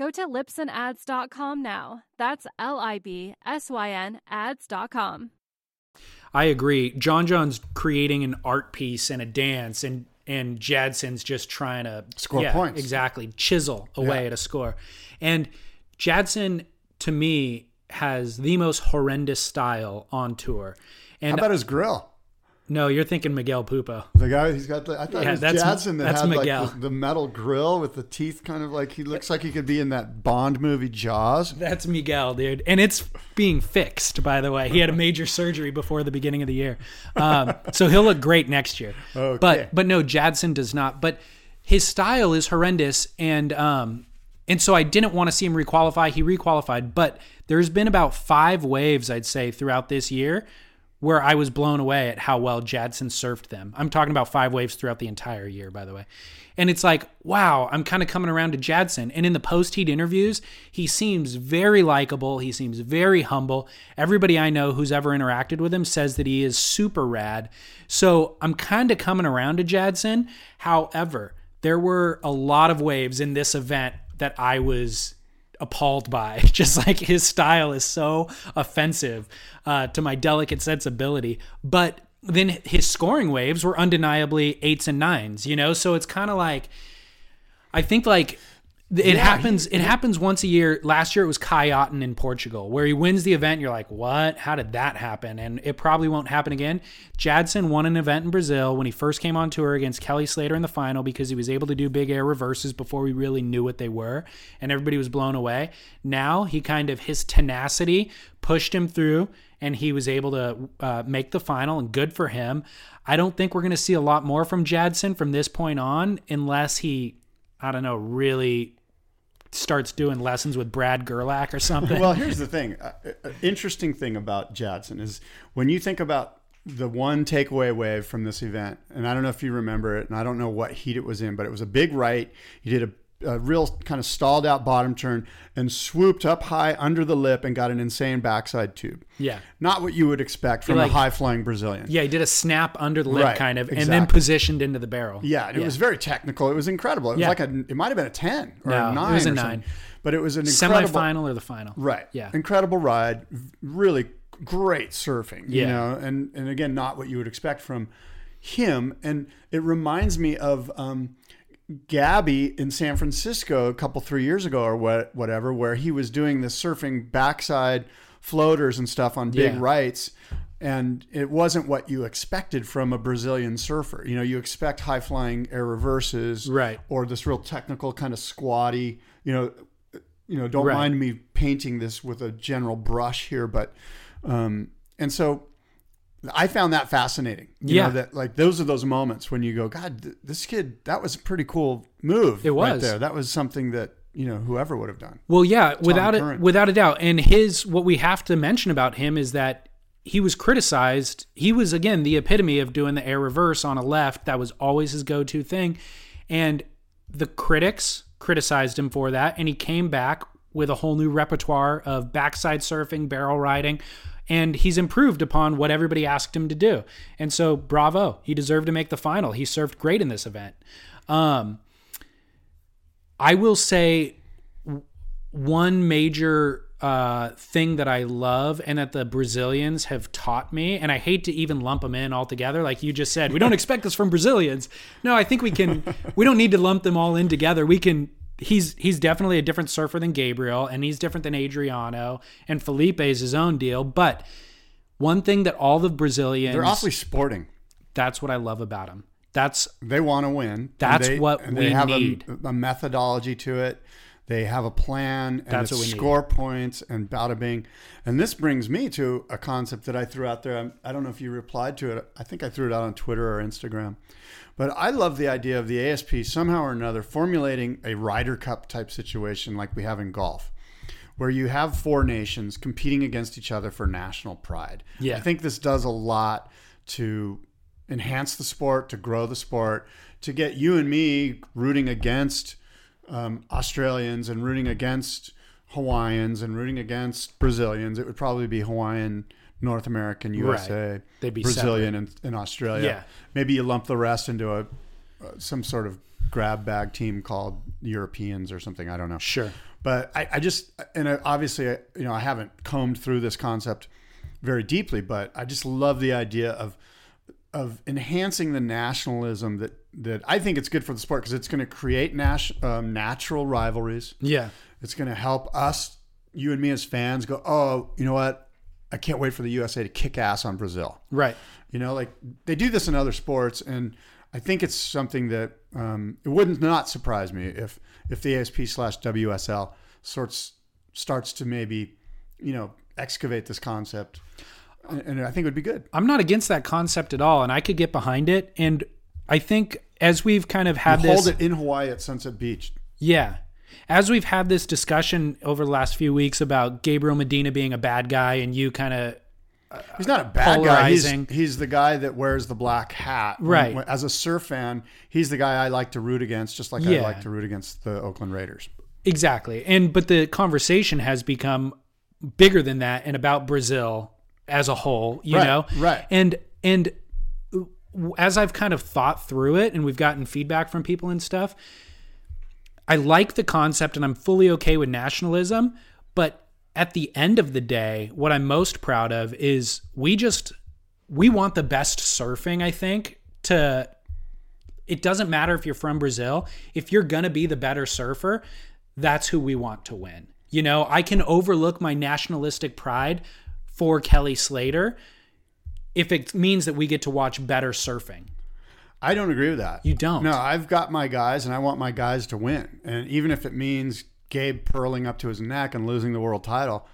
Go to libsynads.com now. That's L I B S Y N ads.com. I agree. John John's creating an art piece and a dance, and and Jadson's just trying to Score yeah, points. Exactly, chisel away Yeah. at a score. And Jadson, to me, has the most horrendous style on tour. And How And about his grill? No, you're thinking Miguel Pupo. The guy he's got. The, I thought Yeah, it was that's- Jadson that that's had Miguel. like the, the metal grill with the teeth, kind of like he looks like he could be in that Bond movie Jaws. That's Miguel, dude. And it's being fixed, by the way. He had a major surgery before the beginning of the year. Um, (laughs) so he'll look great next year. Okay. But but no, Jadson does not. But his style is horrendous and um and so I didn't want to see him requalify. He requalified, but there's been about five waves, I'd say, throughout this year where I was blown away at how well Jadson surfed them. I'm talking about five waves throughout the entire year, by the way. And it's like, wow, I'm kind of coming around to Jadson. And in the post heat interviews, he seems very likable. He seems very humble. Everybody I know who's ever interacted with him says that he is super rad. So I'm kind of coming around to Jadson. However, there were a lot of waves in this event that I was appalled by. (laughs) Just like his style is so offensive uh, to my delicate sensibility. But then his scoring waves were undeniably eights and nines, you know? So it's kind of like, I think like It Yeah, happens. he- it happens once a year. Last year it was Kai Otton in Portugal, where he wins the event. You're like, what? How did that happen? And it probably won't happen again. Jadson won an event in Brazil when he first came on tour against Kelly Slater in the final because he was able to do big air reverses before we really knew what they were, and everybody was blown away. Now he kind of his tenacity pushed him through, and he was able to uh, make the final. And good for him. I don't think we're going to see a lot more from Jadson from this point on, unless he, I don't know, really starts doing lessons with Brad Gerlach or something. well, here's the thing. Uh, uh, interesting thing about Jadson is when you think about the one takeaway wave from this event, and I don't know if you remember it, and I don't know what heat it was in, but it was a big right. He did a, a real kind of stalled out bottom turn and swooped up high under the lip and got an insane backside tube. yeah. Not what you would expect from Like- a high flying Brazilian. Yeah, he did a snap under the lip Right, kind of, and then positioned into the barrel. Yeah, and it was very technical. It was incredible. It was Yeah. like a, it might have been a 10 or No, a it 9 was a nine. something. But it was an incredible Semifinal or the final. Right. Yeah. Incredible ride. Really great surfing. You Yeah. know, and and again, not what you would expect from him. And it reminds me of um, Gabby in San Francisco a couple three years ago or what whatever, where he was doing the surfing backside floaters and stuff on big Yeah. rights. And it wasn't what you expected from a Brazilian surfer. You know, you expect high flying air reverses, Right. Or this real technical kind of squatty. You know, you know, don't Right. mind me painting this with a general brush here, but um, and so I found that fascinating. You Yeah. know, that like those are those moments when you go, God, th- this kid, that was a pretty cool move. It right was. there. That was something that you know whoever would have done. Well, yeah, without it, without a doubt. And his what we have to mention about him is that he was criticized. He was again the epitome of doing the air reverse on a left. That was always his go-to thing. And the critics criticized him for that, and he came back with a whole new repertoire of backside surfing, barrel riding, and he's improved upon what everybody asked him to do. And so, bravo, he deserved to make the final. He served great in this event. Um, I will say one major uh, thing that I love and that the Brazilians have taught me, and I hate to even lump them in altogether. Like you just said, we don't (laughs) expect this from Brazilians. No, I think we can. We don't need to lump them all in together. We can. He's he's definitely a different surfer than Gabriel, and he's different than Adriano, and Felipe is his own deal. But one thing that all the Brazilians, They're awfully sporting. that's what I love about them. That's They want to win. That's they, what and we they have need. A, a methodology to it. They have a plan and That's we need. score points and bada bing. And this brings me to a concept that I threw out there. I'm- I don't know if you replied to it. I think I threw it out on Twitter or Instagram. But I love the idea of the ASP somehow or another formulating a Ryder Cup type situation like we have in golf, where you have four nations competing against each other for national pride. Yeah. I think this does a lot to enhance the sport, to grow the sport, to get you and me rooting against um, Australians and rooting against Hawaiians and rooting against Brazilians. It would probably be Hawaiian, North American, USA, They'd be Brazilian, and, and Australia. Yeah. Maybe you lump the rest into a uh, some sort of grab bag team called Europeans or something. I don't know. sure. But I, I just, and I, obviously, I- you know, I haven't combed through this concept very deeply, but I just love the idea of of enhancing the nationalism that that I think it's good for the sport because it's going to create nas- um, natural rivalries. Yeah. It's going to help us, you and me as fans, go, oh, you know what? I can't wait for the USA to kick ass on Brazil. Right. You know, like they do this in other sports, and I think it's something that um, it wouldn't not surprise me if if the ASP slash WSL sorts starts to maybe, you know, excavate this concept, and, and I think it would be good. I'm not against that concept at all, and I could get behind it. And I think as we've kind of had this, Hold it in Hawaii at Sunset Beach. yeah, as we've had this discussion over the last few weeks about Gabriel Medina being a bad guy, and you kind of uh, He's not a bad guy. He's, he's the guy that wears the black hat. Right. as a surf fan, he's the guy I like to root against, just like I like to root against the Oakland Raiders. exactly, and but the conversation has become bigger than that and about Brazil as a whole, you Right, know, right. And and uh, as I've kind of thought through it, and we've gotten feedback from people and stuff, I like the concept and I'm fully okay with nationalism, but at the end of the day, what I'm most proud of is we just we want the best surfing, I think, to it doesn't matter if you're from Brazil, if you're going to be the better surfer, that's who we want to win. You know, I can overlook my nationalistic pride for Kelly Slater if it means that we get to watch better surfing. I don't agree with that. You don't? No, I've got my guys, and I want my guys to win. And even if it means Gabe purling up to his neck and losing the world title,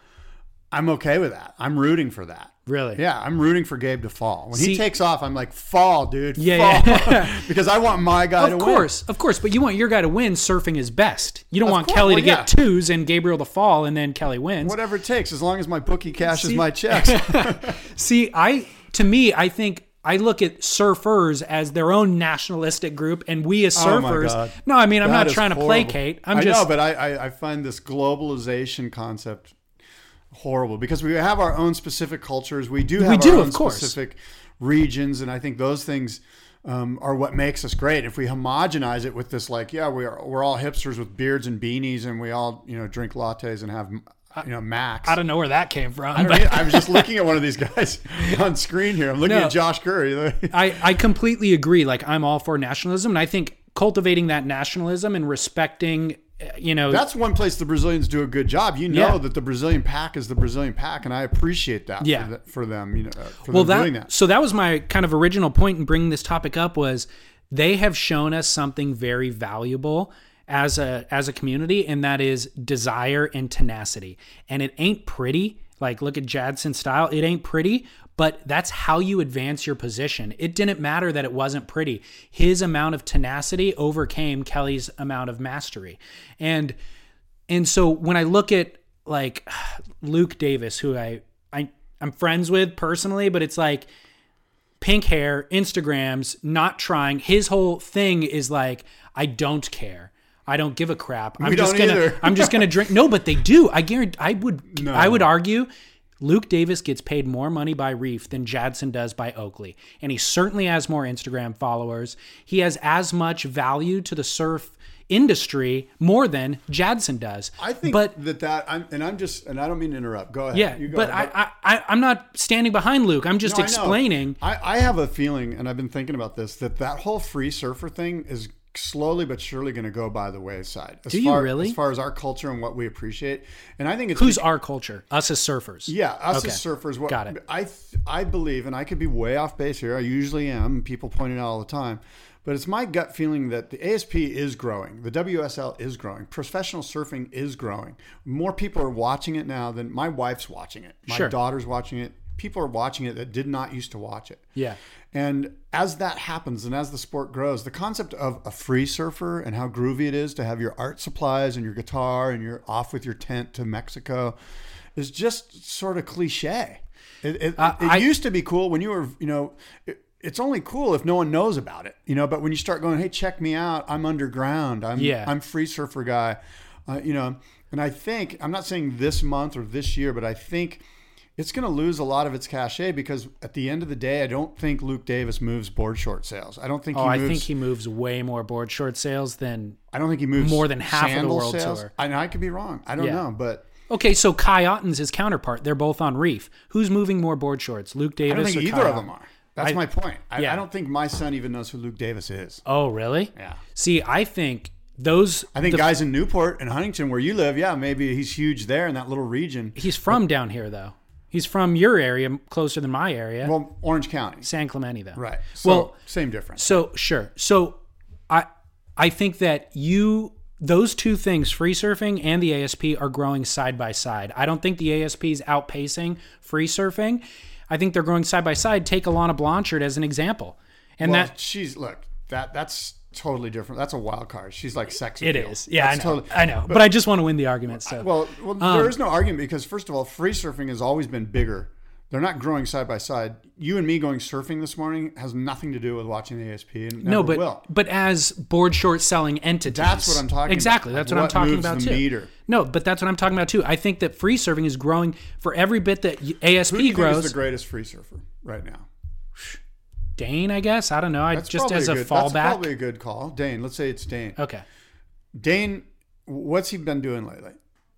I'm okay with that. I'm rooting for that. Really? Yeah, I'm rooting for Gabe to fall. When See- he takes off, I'm like, fall, dude. Yeah, fall. yeah. (laughs) because I want my guy to win. Of win. course, of course, but you want your guy to win surfing his best. You don't Of want course, Kelly to well, get yeah. twos and Gabriel to fall and then Kelly wins. Whatever it takes, as long as my bookie cashes See- my checks. (laughs) See, I to me, I think I look at surfers as their own nationalistic group, and we as Oh surfers. God. no, I mean I'm That not trying to horrible. placate. I'm I just know, but I, I, I find this globalization concept horrible because we have our own specific cultures. We do have We do, our of own course. specific regions, and I think those things um, are what makes us great. If we homogenize it with this, like, yeah, we are we're all hipsters with beards and beanies, and we all you know drink lattes and have you know Max. I don't know where that came from. I, but- I was just (laughs) looking at one of these guys (laughs) on screen here. I'm looking No. at Josh Curry. (laughs) I, I completely agree. Like I'm all for nationalism, and I think cultivating that nationalism and respecting, uh, you know, That's one place the Brazilians do a good job. You know Yeah. that the Brazilian pack is the Brazilian pack, and I appreciate that Yeah. for, the, for them. You know, uh, for well that, doing that. so that was my kind of original point in bringing this topic up was they have shown us something very valuable as a as a community and that is desire and tenacity. And it ain't pretty. Like look at Jadson style. It ain't pretty but that's how you advance your position. It didn't matter that it wasn't pretty. His amount of tenacity overcame Kelly's amount of mastery. And and so when I look at like (sighs) Luke Davis, who I, I I'm friends with personally, but it's like pink hair, Instagrams, not trying. His whole thing is like, I don't care. I don't give a crap. I'm We just don't gonna either. I'm just gonna drink. No, but they do. I guarantee I would No. I would argue Luke Davis gets paid more money by Reef than Jadson does by Oakley. And he certainly has more Instagram followers. He has as much value to the surf industry more than Jadson does. I think but that that I'm, and I'm just and I don't mean to interrupt. Go ahead. yeah, You go but ahead. I, I, I, I'm not standing behind Luke. I'm just No, I explaining. I, I have a feeling, and I've been thinking about this, that that whole free surfer thing is slowly but surely going to go by the wayside. As Do you far, really? As far as our culture and what we appreciate, and I think it's Who's our culture? Us as surfers. Yeah, us Okay. as surfers. What Got it. I I believe, and I could be way off base here. I usually am. People point it out all the time, but it's my gut feeling that the ASP is growing. The WSL is growing. Professional surfing is growing. More people are watching it now than my wife's watching it. My Sure. daughter's watching it. People are watching it that did not used to watch it. Yeah. And as that happens and as the sport grows, the concept of a free surfer and how groovy it is to have your art supplies and your guitar and you're off with your tent to Mexico is just sort of cliche. It, it, Uh, it I- used to be cool when you were, you know, it, it's only cool if no one knows about it, you know, but when you start going, hey, check me out, I'm underground, I'm, Yeah. I'm free surfer guy, uh, you know, and I think, I'm not saying this month or this year, but I think it's going to lose a lot of its cachet because at the end of the day, I don't think Luke Davis moves board short sales. I don't think Oh, he I moves. think he moves way more board short sales than. I don't think he moves more than half of the world sales. tour. I, I could be wrong. I don't Yeah. know, but Okay, so Kai Otton's his counterpart. They're both on Reef. Who's moving more board shorts, Luke Davis I don't think or either Kai of them are. That's I- my point. I, yeah. I don't think my son even knows who Luke Davis is. Oh, really? Yeah. See, I think those. I think the- guys in Newport and Huntington, where you live, yeah, maybe he's huge there in that little region. He's from down here, though. He's from your area, closer than my area. Well, Orange County, San Clemente, though. right? So, well, same difference. So sure. So I I think that you those two things, free surfing and the ASP, are growing side by side. I don't think the ASP is outpacing free surfing. I think they're growing side by side. Take Alana Blanchard as an example, and well, that she's look that that's totally different. That's a wild card. She's like sex. it appeal. is. Yeah, I know. Totally- I know. But, I just want to win the argument. So Well, well, Um, there is no argument because first of all, free surfing has always been bigger. They're not growing side by side. You and me going surfing this morning has nothing to do with watching the ASP, and no, but will. but as board short selling entities, That's what I'm talking about. Exactly, that's what, I'm talking about too. meter. No, but that's what I'm talking about too. I think that free surfing is growing for every bit that ASP Who do you grows. think is the greatest free surfer right now? Dane, I guess. I don't know. I That's just as a, good, That's fallback. probably a good call. Dane, let's say it's Dane. okay. Dane, what's he been doing lately?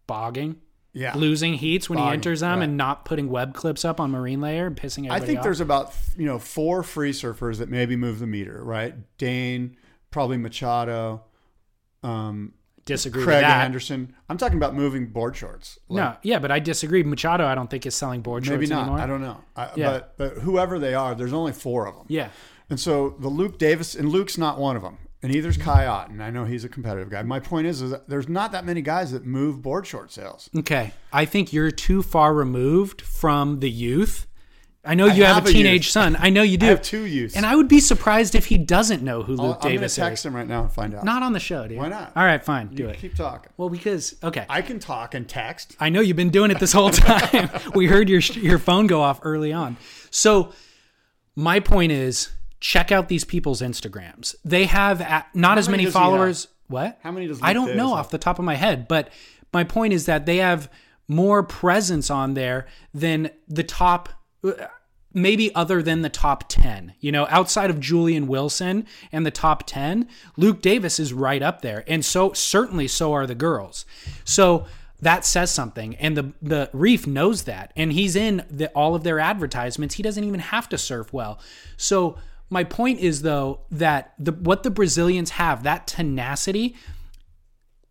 Bogging. Yeah, Losing heats when he enters them right. and not putting web clips up on marine layer and pissing everybody I think off. there's about you know four free surfers that maybe move the meter. Right, Dane, probably Machado. Um, disagree Craig with that. Anderson. I'm talking about moving board shorts. Like, no, yeah, but I disagree. Machado, I don't think is selling board shorts maybe not. anymore. I don't know. I, Yeah. But but whoever they are, there's only four of them. Yeah, And so the Luke Davis and Luke's not one of them. And either's mm-hmm. Kai Otton. I know he's a competitive guy. My point is, is that there's not that many guys that move board short sales. okay. I think you're too far removed from the youth. I know you have, have a teenage youth. son. I know you (laughs) do. I have two youths. And I would be surprised if he doesn't know who I'll- is. I'm going to text him right now and find out. Not on the show, dude. Why not? All right, fine. Do You it. Keep talking. Well, because okay. I can talk and text. I know you've been doing it this whole time. (laughs) we heard your your phone go off early on. So my point is, check out these people's Instagrams. They have a not as many many does he have? followers. What? How many does I don't Davis know have? off the top of my head, but my point is that they have more presence on there than the top. Uh, Maybe other than the top 10, you know, outside of Julian Wilson and the top 10, Luke Davis is right up there. And so certainly so are the girls. So that says something. And the the reef knows that. And he's in the, all of their advertisements. He doesn't even have to surf well. So my point is though that the what the brazilians have that tenacity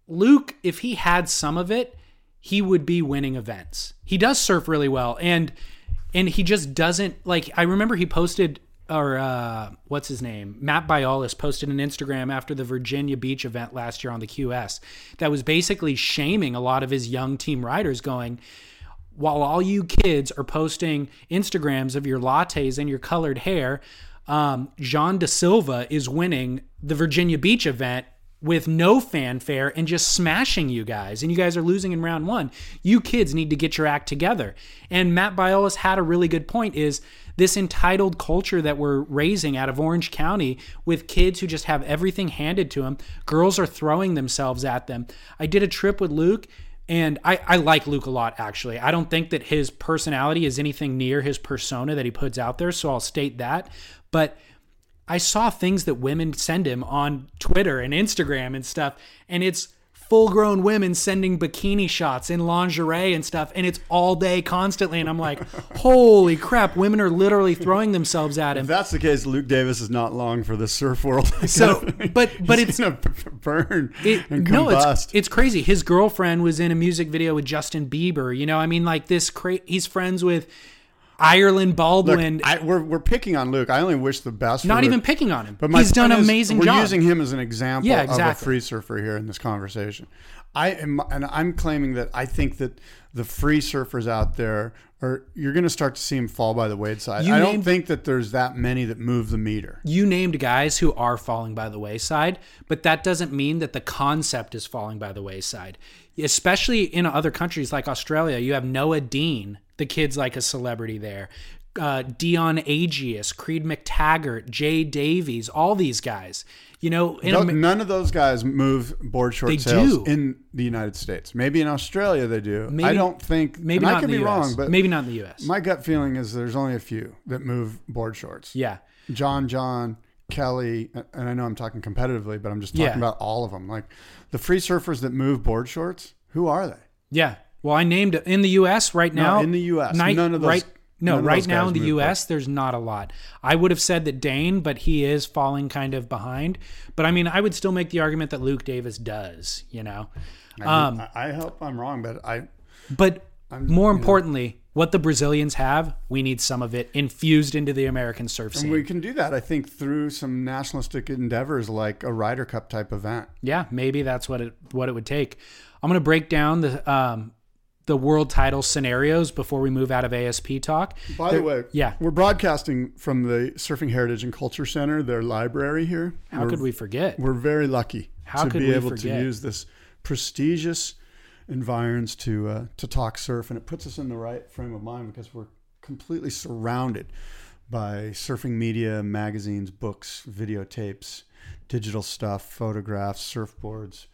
luke if he had some of it he would be winning events. He does surf really well. And and he just doesn't like i remember he posted or uh, what's his name? Matt Biolos posted an Instagram after the Virginia Beach event last year on the QS that was basically shaming a lot of his young team riders, going, while all you kids are posting Instagrams of your lattes and your colored hair, um, Jean De Silva is winning the Virginia Beach event with no fanfare and just smashing you guys. And you guys are losing in round one. You kids need to get your act together. And Matt Biolos had a really good point is this entitled culture that we're raising out of Orange County with kids who just have everything handed to them. Girls are throwing themselves at them. I did a trip with Luke and I, I like Luke a lot, actually. I don't think that his personality is anything near his persona that he puts out there, so I'll state that. But I saw things that women send him on Twitter and Instagram and stuff, and it's full grown women sending bikini shots in lingerie and stuff, and it's all day constantly. And I'm like, (laughs) holy crap, women are literally throwing themselves at him. If that's the case, Luke Davis is not long for the surf world. (laughs) So, but but He's it's gonna burn It, no, it's it's crazy. His girlfriend was in a music video with Justin Bieber. You know, I mean, like this. Cra- he's friends with Ireland Look, Baldwin. I, we're we're picking on Luke. I only wish the best. for not Luke. even picking on him. But my he's done an is, amazing we're using him as an example Yeah, exactly. of a free surfer here in this conversation. I am, and I'm claiming that I think that the free surfers out there are you're going to start to see them fall by the wayside. You I don't think that there's that many that move the meter. you named guys who are falling by the wayside, but that doesn't mean that the concept is falling by the wayside. Especially in other countries like Australia, you have Noa Deane, the kid's like a celebrity there. Uh, Dion Agius, Creed McTaggart, Jay Davies, all these guys. You know, in Tho- Am- None of those guys move board short They sales do. in the United States. Maybe in Australia they do. Maybe- I don't think. maybe not I could be US. wrong, but maybe not in the U.S. my gut feeling is there's only a few that move board shorts. yeah, John, John, Kelly, and I know I'm talking competitively, but I'm just talking Yeah. about all of them. Like the free surfers that move board shorts, who are they? yeah. Well, I named it in the U.S. right now. in the US. night- None of those- Right, no, right now in the U.S. There's not a lot. I would have said that Dane, but he is falling kind of behind. But I mean, I would still make the argument that Luke Davis does. You know, um, I, I hope I'm wrong, but I but more importantly, what the Brazilians have, we need some of it infused into the American surf scene. we can do that. I think through some nationalistic endeavors like a Ryder Cup type event. yeah, maybe that's what it what it would take. I'm going to break down the um, the world title scenarios before we move out of ASP talk. By the way, yeah. we're broadcasting from the Surfing Heritage and Culture Center, their library here. How we're, could we forget? We're very lucky How to be able forget? to use this prestigious environs to uh, to talk surf, and it puts us in the right frame of mind because we're completely surrounded by surfing media, magazines, books, videotapes, digital stuff, photographs, surfboards.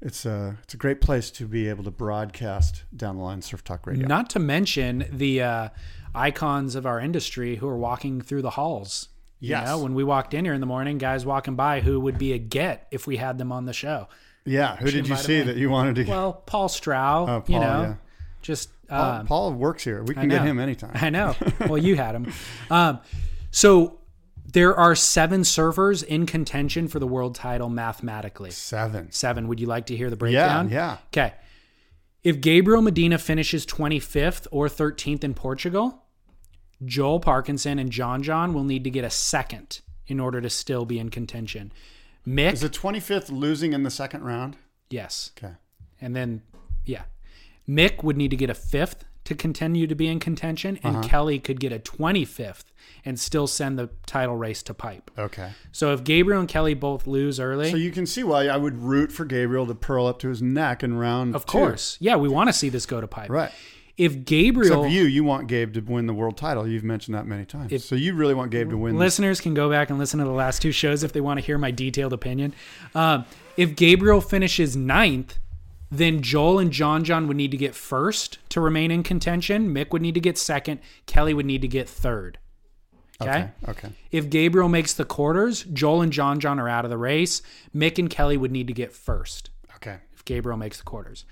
It's a it's a great place to be able to broadcast down the line surf talk radio. Not to mention the uh, icons of our industry who are walking through the halls. You Yes. know, when we walked in here in the morning, guys walking by who would be a get if we had them on the show. yeah, who did you see that you wanted to? Well, Paul Strauch, Oh, you Paul, know, yeah. just Paul, um, Paul works here. We can get him anytime. I know. (laughs) Well, you had him. Um, so There are seven surfers in contention for the world title mathematically. Seven. Seven. Would you like to hear the breakdown? yeah. Okay. If Gabriel Medina finishes 25th or 13th in Portugal, Joel Parkinson and John John will need to get a second in order to still be in contention. Mick, Is the 25th losing in the second round? yes. Okay. And then, yeah. Mick would need to get a fifth to continue to be in contention, and Uh-huh. Kelly could get a 25th and still send the title race to pipe. Okay. So if Gabriel and Kelly both lose early, So you can see why I would root for Gabriel to pearl up to his neck in round of two. course, yeah, we want to see this go to pipe. Right. If Gabriel, Except you, you want Gabe to win the world title. You've mentioned that many times. so you really want Gabe to win. this. listeners can go back and listen to the last two shows if they want to hear my detailed opinion. Um, if Gabriel finishes ninth, then Joel and John John would need to get first to remain in contention. Mick would need to get second. Kelly would need to get third. Okay. Okay. Okay. If Gabriel makes the quarters, Joel and John John are out of the race. Mick and Kelly would need to get first Okay. if Gabriel makes the quarters.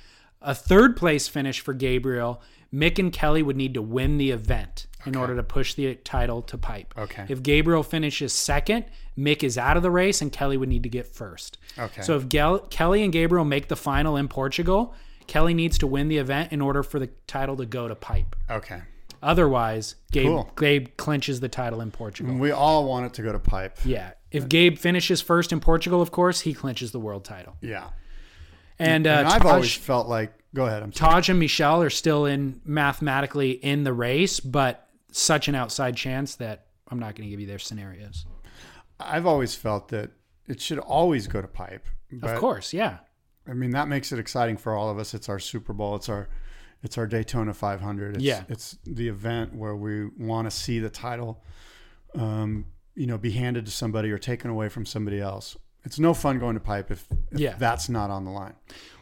A third place finish for Gabriel, Mick and Kelly would need to win the event in order to push the title to pipe. Okay. If Gabriel finishes second, Mick is out of the race and Kelly would need to get first. Okay. So if Gel- Kelly and Gabriel make the final in Portugal, Kelly needs to win the event in order for the title to go to pipe. Okay. Otherwise, Gabe, Cool. Gabe clinches the title in Portugal. We all want it to go to pipe. Yeah. If Gabe finishes first in Portugal, of course, he clinches the world title. Yeah. And, uh, And I've Taj- always felt like. Go ahead. I'm sorry. Taj and Michelle are still in mathematically in the race, but such an outside chance that I'm not going to give you their scenarios. I've always felt that it should always go to pipe. Of course, yeah. I mean, that makes it exciting for all of us. It's our Super Bowl. It's our it's our Daytona 500. It's, Yeah. It's the event where we want to see the title, um, you know, be handed to somebody or taken away from somebody else. It's no fun going to pipe if, if Yeah. that's not on the line.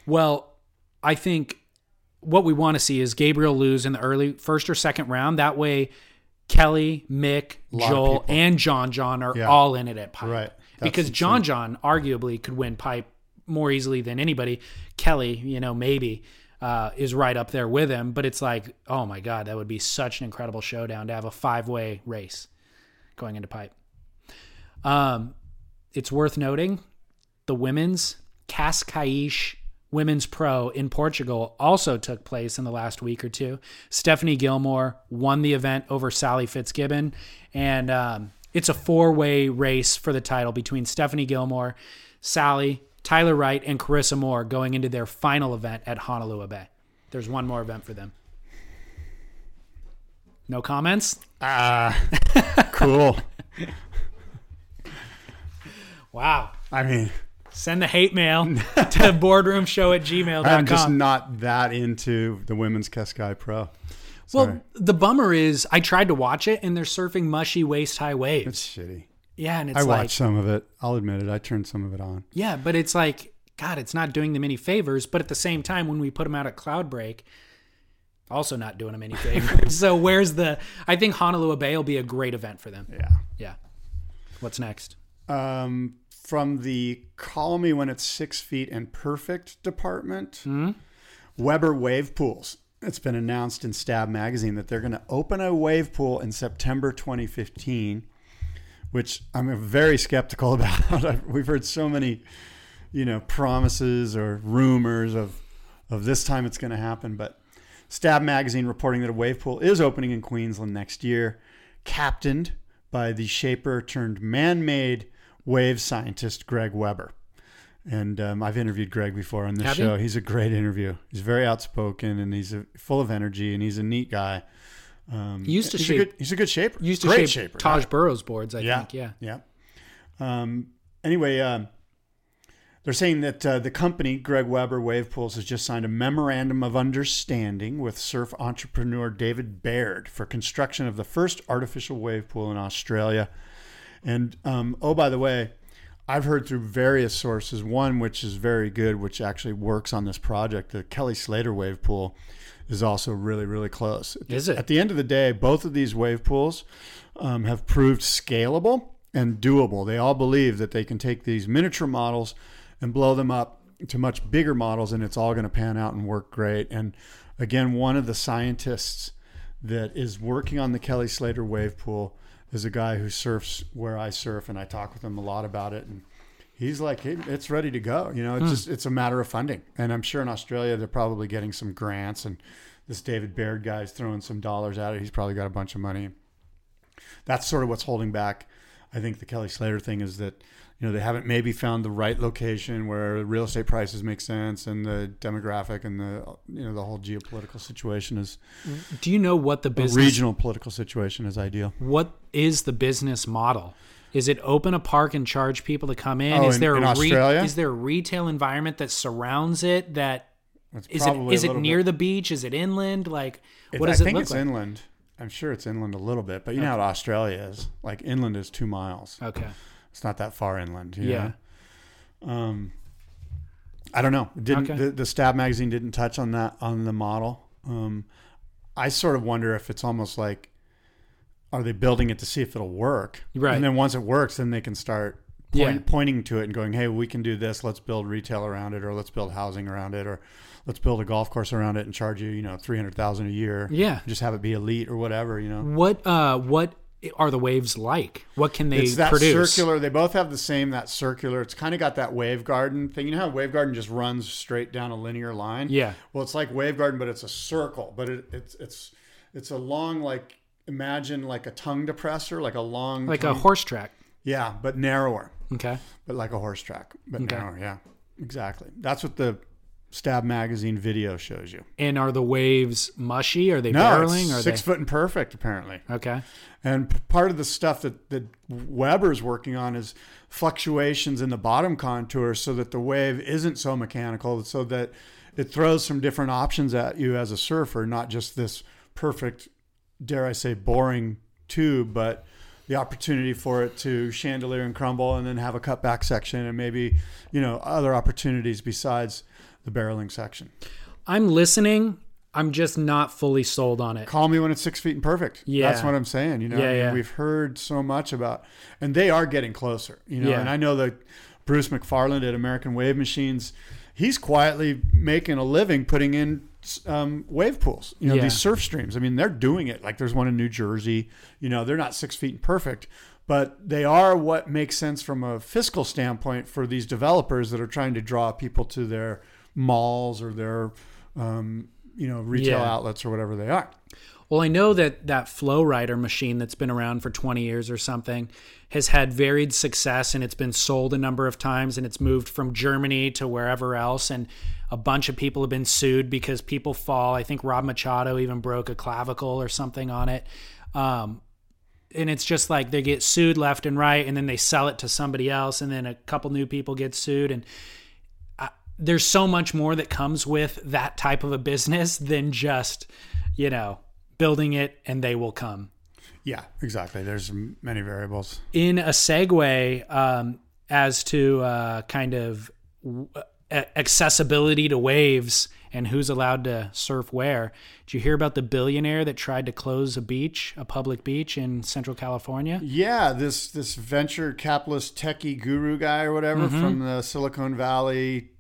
Well, I think what we want to see is Gabriel lose in the early first or second round. That way, Kelly, Mick, Joel, and John John are Yeah. all in it at pipe. Right. That's because John John arguably could win pipe more easily than anybody. Kelly, you know, maybe uh, is right up there with him. But it's like, oh my God, that would be such an incredible showdown to have a five way race going into pipe. Um, it's worth noting the women's Cascais Women's Pro in Portugal also took place in the last week or two. Stephanie Gilmore won the event over Sally Fitzgibbon, and um, it's a four way race for the title between Stephanie Gilmore, Sally, Tyler Wright, and Carissa Moore going into their final event at Honolulu Bay. There's one more event for them. No comments? Ah, cool. (laughs) Wow. I mean, Send the hate mail to (laughs) boardroomshow at gmail.com. I'm just not that into the women's Cascai Pro. Sorry. Well, the bummer is I tried to watch it and they're surfing mushy waist high waves. it's shitty. yeah, and it's I like watched some of it. I'll admit it. I turned some of it on. yeah, but it's like God, it's not doing them any favors. But at the same time, when we put them out at Cloud Break, also not doing them any (laughs) favors. so where's the? I think Honolulu Bay will be a great event for them. Yeah. Yeah. What's next? Um, from the call me when it's six feet and perfect department, hmm? Weber Wave Pools. It's been announced in Stab Magazine that they're going to open a wave pool in September 2015, which I'm very skeptical (laughs) about. We've heard so many, you know, promises or rumors of of this time it's going to happen, but Stab Magazine reporting that a wave pool is opening in Queensland next year, captained by the shaper turned man-made wave scientist Greg Weber. And um, I've interviewed Greg before on this Have you? show. He's a great interview. He's very outspoken and he's a, full of energy and he's a neat guy. Um, He used to he's shape- A good, he's a good shaper. Used to great shape shaper. Taj Burrow's boards, I Yeah. think. Yeah. Yeah. Um, anyway, um, they're saying that uh, the company, Greg Weber Wave Pools, has just signed a memorandum of understanding with surf entrepreneur David Baird for construction of the first artificial wave pool in Australia. And um, oh, by the way, I've heard through various sources, one which is very good, which actually works on this project, the Kelly Slater wave pool is also really, really close. Is it? At the end of the day, both of these wave pools um, have proved scalable and doable. They all believe that they can take these miniature models and blow them up to much bigger models, and it's all going to pan out and work great. And again, one of the scientists that is working on the Kelly Slater wave pool is a guy who surfs where I surf, and I talk with him a lot about it. And he's like, hey, it's ready to go. You know, it's hmm. just it's a matter of funding. And I'm sure in Australia they're probably getting some grants, and this David Baird guy's throwing some dollars at it. He's probably got a bunch of money. That's sort of what's holding back. I think the Kelly Slater thing is that you know they haven't maybe found the right location where real estate prices make sense and the demographic and the you know the whole geopolitical situation is Do you know what the business regional political situation is ideal. what is the business model? Is it open a park and charge people to come in? Oh, is in- there in a Australia? is there a retail environment that surrounds it that is it is it probably is a it little near bit- the beach? Is it inland? Like It- what does I it think look it's like? inland. I'm sure it's inland a little bit, but you know how Australia is. Like inland is two miles. Okay. It's not that far inland. you Yeah. know? Um, I don't know. Didn't Okay. the, the Stab magazine didn't touch on that on the model? Um, I sort of wonder if it's almost like, are they building it to see if it'll work? Right. And then once it works, then they can start point, Yeah. pointing to it and going, "Hey, we can do this. Let's build retail around it, or let's build housing around it, or let's build a golf course around it and charge you, you know, three hundred thousand a year. Yeah. Just have it be elite or whatever. You know." What uh what are the waves like? What can they produce? it's that produce? circular. They both have the same that circular. It's kind of got that Wavegarden thing. You know how Wavegarden just runs straight down a linear line. Yeah. Well, it's like Wavegarden, but it's a circle. But it, it's it's it's a long like imagine like a tongue depressor, like a long Like a horse track. yeah, but narrower, Okay. but like a horse track, but Okay. narrower. Yeah, exactly. That's what the Stab magazine video shows you. And are the waves mushy? Are they No, barreling? Are six they foot and perfect apparently. Okay. And p- part of the stuff that, that Webber's working on is fluctuations in the bottom contour so that the wave isn't so mechanical, so that it throws some different options at you as a surfer, not just this perfect, dare I say, boring tube, but the opportunity for it to chandelier and crumble and then have a cutback section and maybe, you know, other opportunities besides the barreling section. I'm listening. I'm just not fully sold on it. Call me when it's six feet and perfect. Yeah. That's what I'm saying. You know, Yeah, yeah. we've heard so much about, and they are getting closer. You know, Yeah. and I know that Bruce McFarland at American Wave Machines, he's quietly making a living putting in um, wave pools. You know, these surf streams. I mean, they're doing it. Like there's one in New Jersey. You know, they're not six feet and perfect. But they are what makes sense from a fiscal standpoint for these developers that are trying to draw people to their malls or their, um, you know, retail Yeah. outlets or whatever they are. Well, I know that that FlowRider machine that's been around for 20 years or something has had varied success and it's been sold a number of times and it's moved from Germany to wherever else. And a bunch of people have been sued because people fall. I think Rob Machado even broke a clavicle or something on it. Um, and it's just like they get sued left and right and then they sell it to somebody else and then a couple new people get sued and there's so much more that comes with that type of a business than just you know building it and they will come Yeah, exactly. There's many variables. in a segue um, as to uh, kind of w- accessibility to waves and who's allowed to surf where. Did you hear about the billionaire that tried to close a beach, a public beach in Central California? Yeah, this this venture capitalist techie guru guy or whatever from the Silicon Valley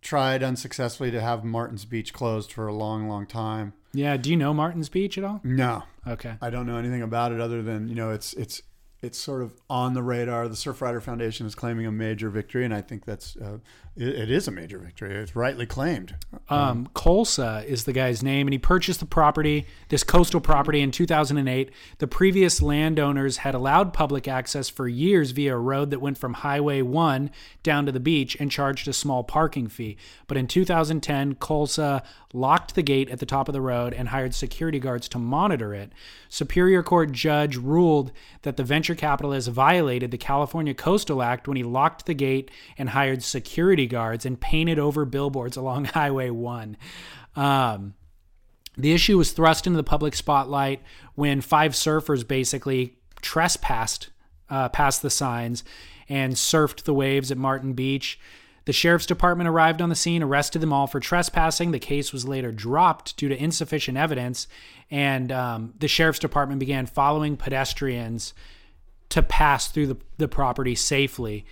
tried unsuccessfully to have Martin's Beach closed for a long, long time. Yeah. Do you know Martin's Beach at all? No, Okay. I don't know anything about it other than you know it's it's it's sort of on the radar. The Surfrider Foundation is claiming a major victory, and I think that's uh, it, it is a major victory. It's rightly claimed. Um, Khosla is the guy's name, and he purchased the property, this coastal property, in 2008. The previous landowners had allowed public access for years via a road that went from Highway 1 down to the beach and charged a small parking fee. But in 2010, Khosla locked the gate at the top of the road and hired security guards to monitor it. Superior Court judge ruled that the venture capitalist violated the California Coastal Act when he locked the gate and hired security guards and painted over billboards along (laughs) Highway 1. Um, the issue was thrust into the public spotlight when five surfers basically trespassed uh, past the signs and surfed the waves at Martin Beach. The sheriff's department arrived on the scene, arrested them all for trespassing. The case was later dropped due to insufficient evidence, and um, the sheriff's department began following pedestrians to pass through the, the property safely.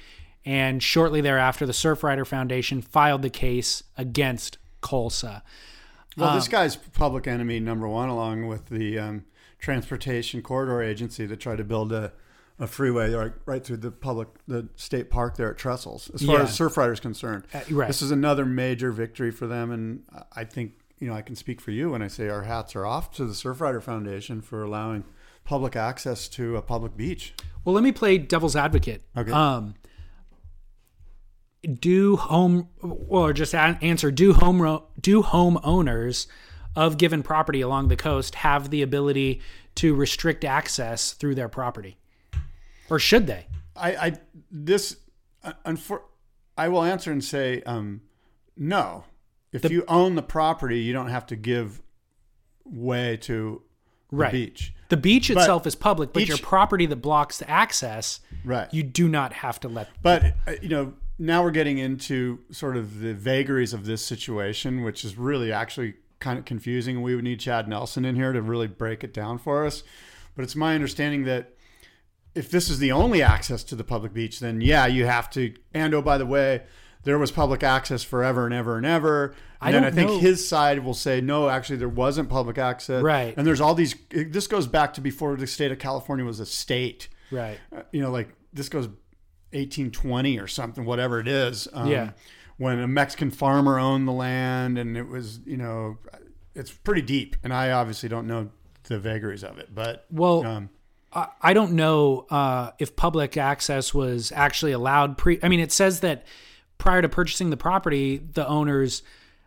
And shortly thereafter, the Surfrider Foundation filed the case against Khosla. Well, this Um, guy's public enemy number one, along with the um, Transportation Corridor Agency that tried to build a, a freeway right, right through the public, the state park there at Trestles. As far Yeah. as Surfrider is concerned, Uh, right. this is another major victory for them, and I think you know I can speak for you when I say our hats are off to the Surfrider Foundation for allowing public access to a public beach. Well, let me play devil's advocate. Okay. Um, do home or just answer do home do homeowners of given property along the coast have the ability to restrict access through their property, or should they? I, I this, uh, unfor- I will answer and say um, no. If you own the property, you don't have to give way to the Right. beach. The beach itself is public, but each- your property that blocks the access, Right. you do not have to let. But uh, you know, now we're getting into sort of the vagaries of this situation, which is really actually kind of confusing. We would need Chad Nelson in here to really break it down for us. But it's my understanding that if this is the only access to the public beach, then yeah, you have to. And oh, by the way, there was public access forever and ever and ever. And I then I think know. his side will say no, actually there wasn't public access. Right. And there's all these. This goes back to before the state of California was a state Right. uh, you know, like this goes 1820 or something, whatever it is. Um, Yeah. When a Mexican farmer owned the land, and it was, you know, it's pretty deep. And I obviously don't know the vagaries of it, but Well, um, I I don't know uh, if public access was actually allowed pre. I mean, it says that prior to purchasing the property, the owners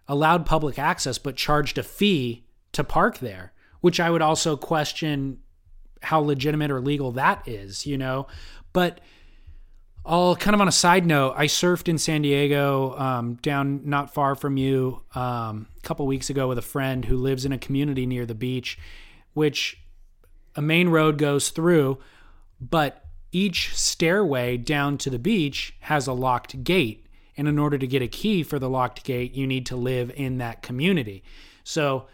allowed public access but charged a fee to park there, which I would also question how legitimate or legal that is, you know. But I'll kind of on a side note, I surfed in San Diego, um, down not far from you, um, a couple weeks ago with a friend who lives in a community near the beach, which a main road goes through, but each stairway down to the beach has a locked gate. And in order to get a key for the locked gate, you need to live in that community. So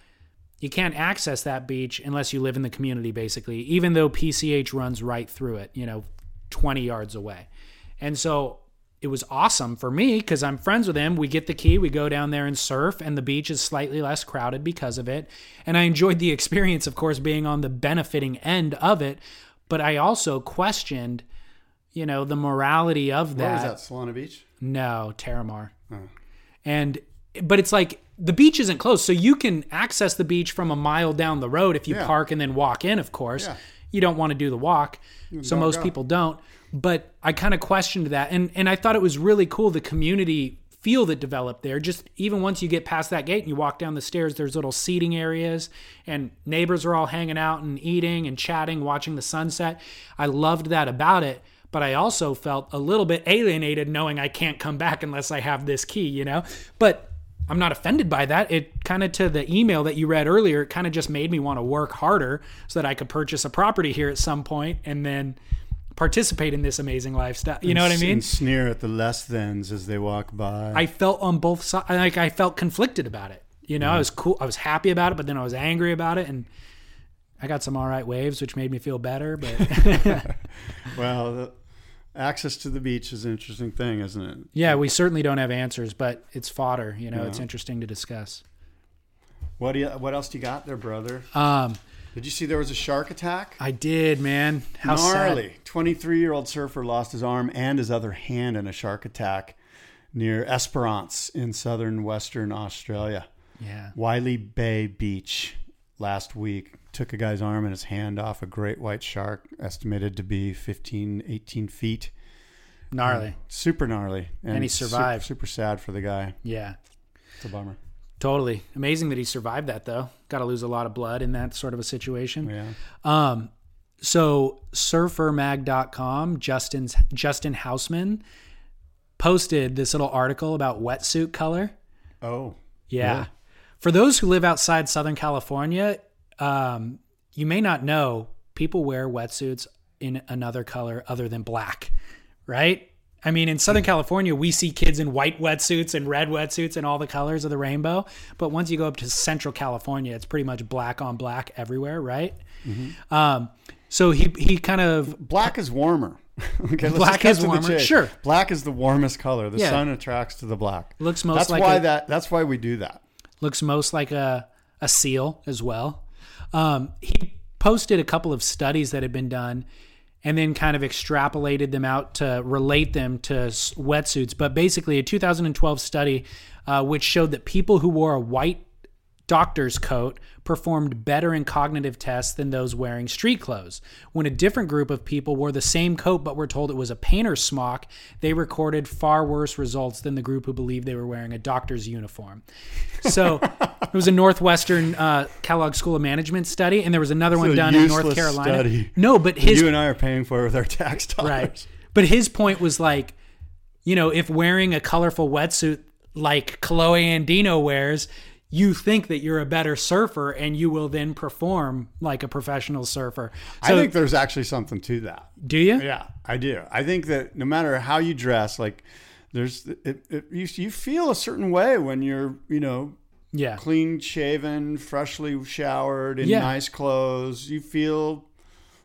you can't access that beach unless you live in the community, basically, even though PCH runs right through it, you know, 20 yards away. And so it was awesome for me because I'm friends with him. We get the key, we go down there and surf, and the beach is slightly less crowded because of it. And I enjoyed the experience, of course, being on the benefiting end of it. But I also questioned, you know, the morality of where that. was that? Solana Beach? No, Terramar. Oh. And but it's like the beach isn't closed, so you can access the beach from a mile down the road if you Yeah. park and then walk in. Of course, Yeah. you don't want to do the walk, so most go. people don't. But I kind of questioned that, and and I thought it was really cool the community feel that developed there. Just even once you get past that gate and you walk down the stairs, there's little seating areas, and neighbors are all hanging out and eating and chatting, watching the sunset. I loved that about it but I also felt a little bit alienated knowing I can't come back unless I have this key, you know? But I'm not offended by that. It kind of to the email that you read earlier, it kind of just made me want to work harder so that I could purchase a property here at some point and then participate in this amazing lifestyle. You know what I mean? And sneer at the less thans as they walk by. I felt on both sides, like I felt conflicted about it. You know, I was cool, I was happy about it, but then I was angry about it. And I got some all right waves, which made me feel better. But (laughs) well, the, access to the beach is an interesting thing, isn't it? Yeah, we certainly don't have answers, but it's fodder. You know, it's interesting to discuss. What do you? What else do you got there, brother? Um, Did you see there was a shark attack? I did, man. How Gnarly. 23 year old surfer lost his arm and his other hand in a shark attack near Esperance in southern Western Australia. Yeah. Wylie Bay Beach last week took a guy's arm and his hand off a great white shark, estimated to be 15, 18 feet. Gnarly. Super gnarly. And he su- survived. Super, sad for the guy. Yeah. It's a bummer. Totally. Amazing that he survived that though. Got to lose a lot of blood in that sort of a situation. Yeah. Um so surfermag.com, Justin's Justin Housman posted this little article about wetsuit color. Oh. Yeah. Yeah. For those who live outside Southern California, um, you may not know people wear wetsuits in another color other than black, right? I mean, in Southern California, we see kids in white wetsuits and red wetsuits and all the colors of the rainbow. But once you go up to Central California, it's pretty much black on black everywhere, right? Um, so he he kind of Black is warmer. (laughs) okay, let's Black is warmer, sure. Black is the warmest color. The Yeah. sun attracts to the black. Looks most that's like why a- that. That's why we do that. looks most like a a seal as well. Um, he posted a couple of studies that had been done and then kind of extrapolated them out to relate them to wetsuits. But basically, a 2012 study uh, which showed that people who wore a white doctor's coat performed better in cognitive tests than those wearing street clothes. When a different group of people wore the same coat but were told it was a painter's smock, they recorded far worse results than the group who believed they were wearing a doctor's uniform. So (laughs) it was a Northwestern uh, Kellogg School of Management study, and there was another one done in North Carolina. study. No, but his you and I are paying for it with our tax (laughs) dollars. right. But his point was like, you know, if wearing a colorful wetsuit like Kolohe Andino wears, you think that you're a better surfer and you will then perform like a professional surfer. I think there's actually something to that. do you? Yeah, I do. I think that no matter how you dress, like there's it, it, you, you feel a certain way when you're you know Yeah. clean shaven, freshly showered, in Yeah. nice clothes. You feel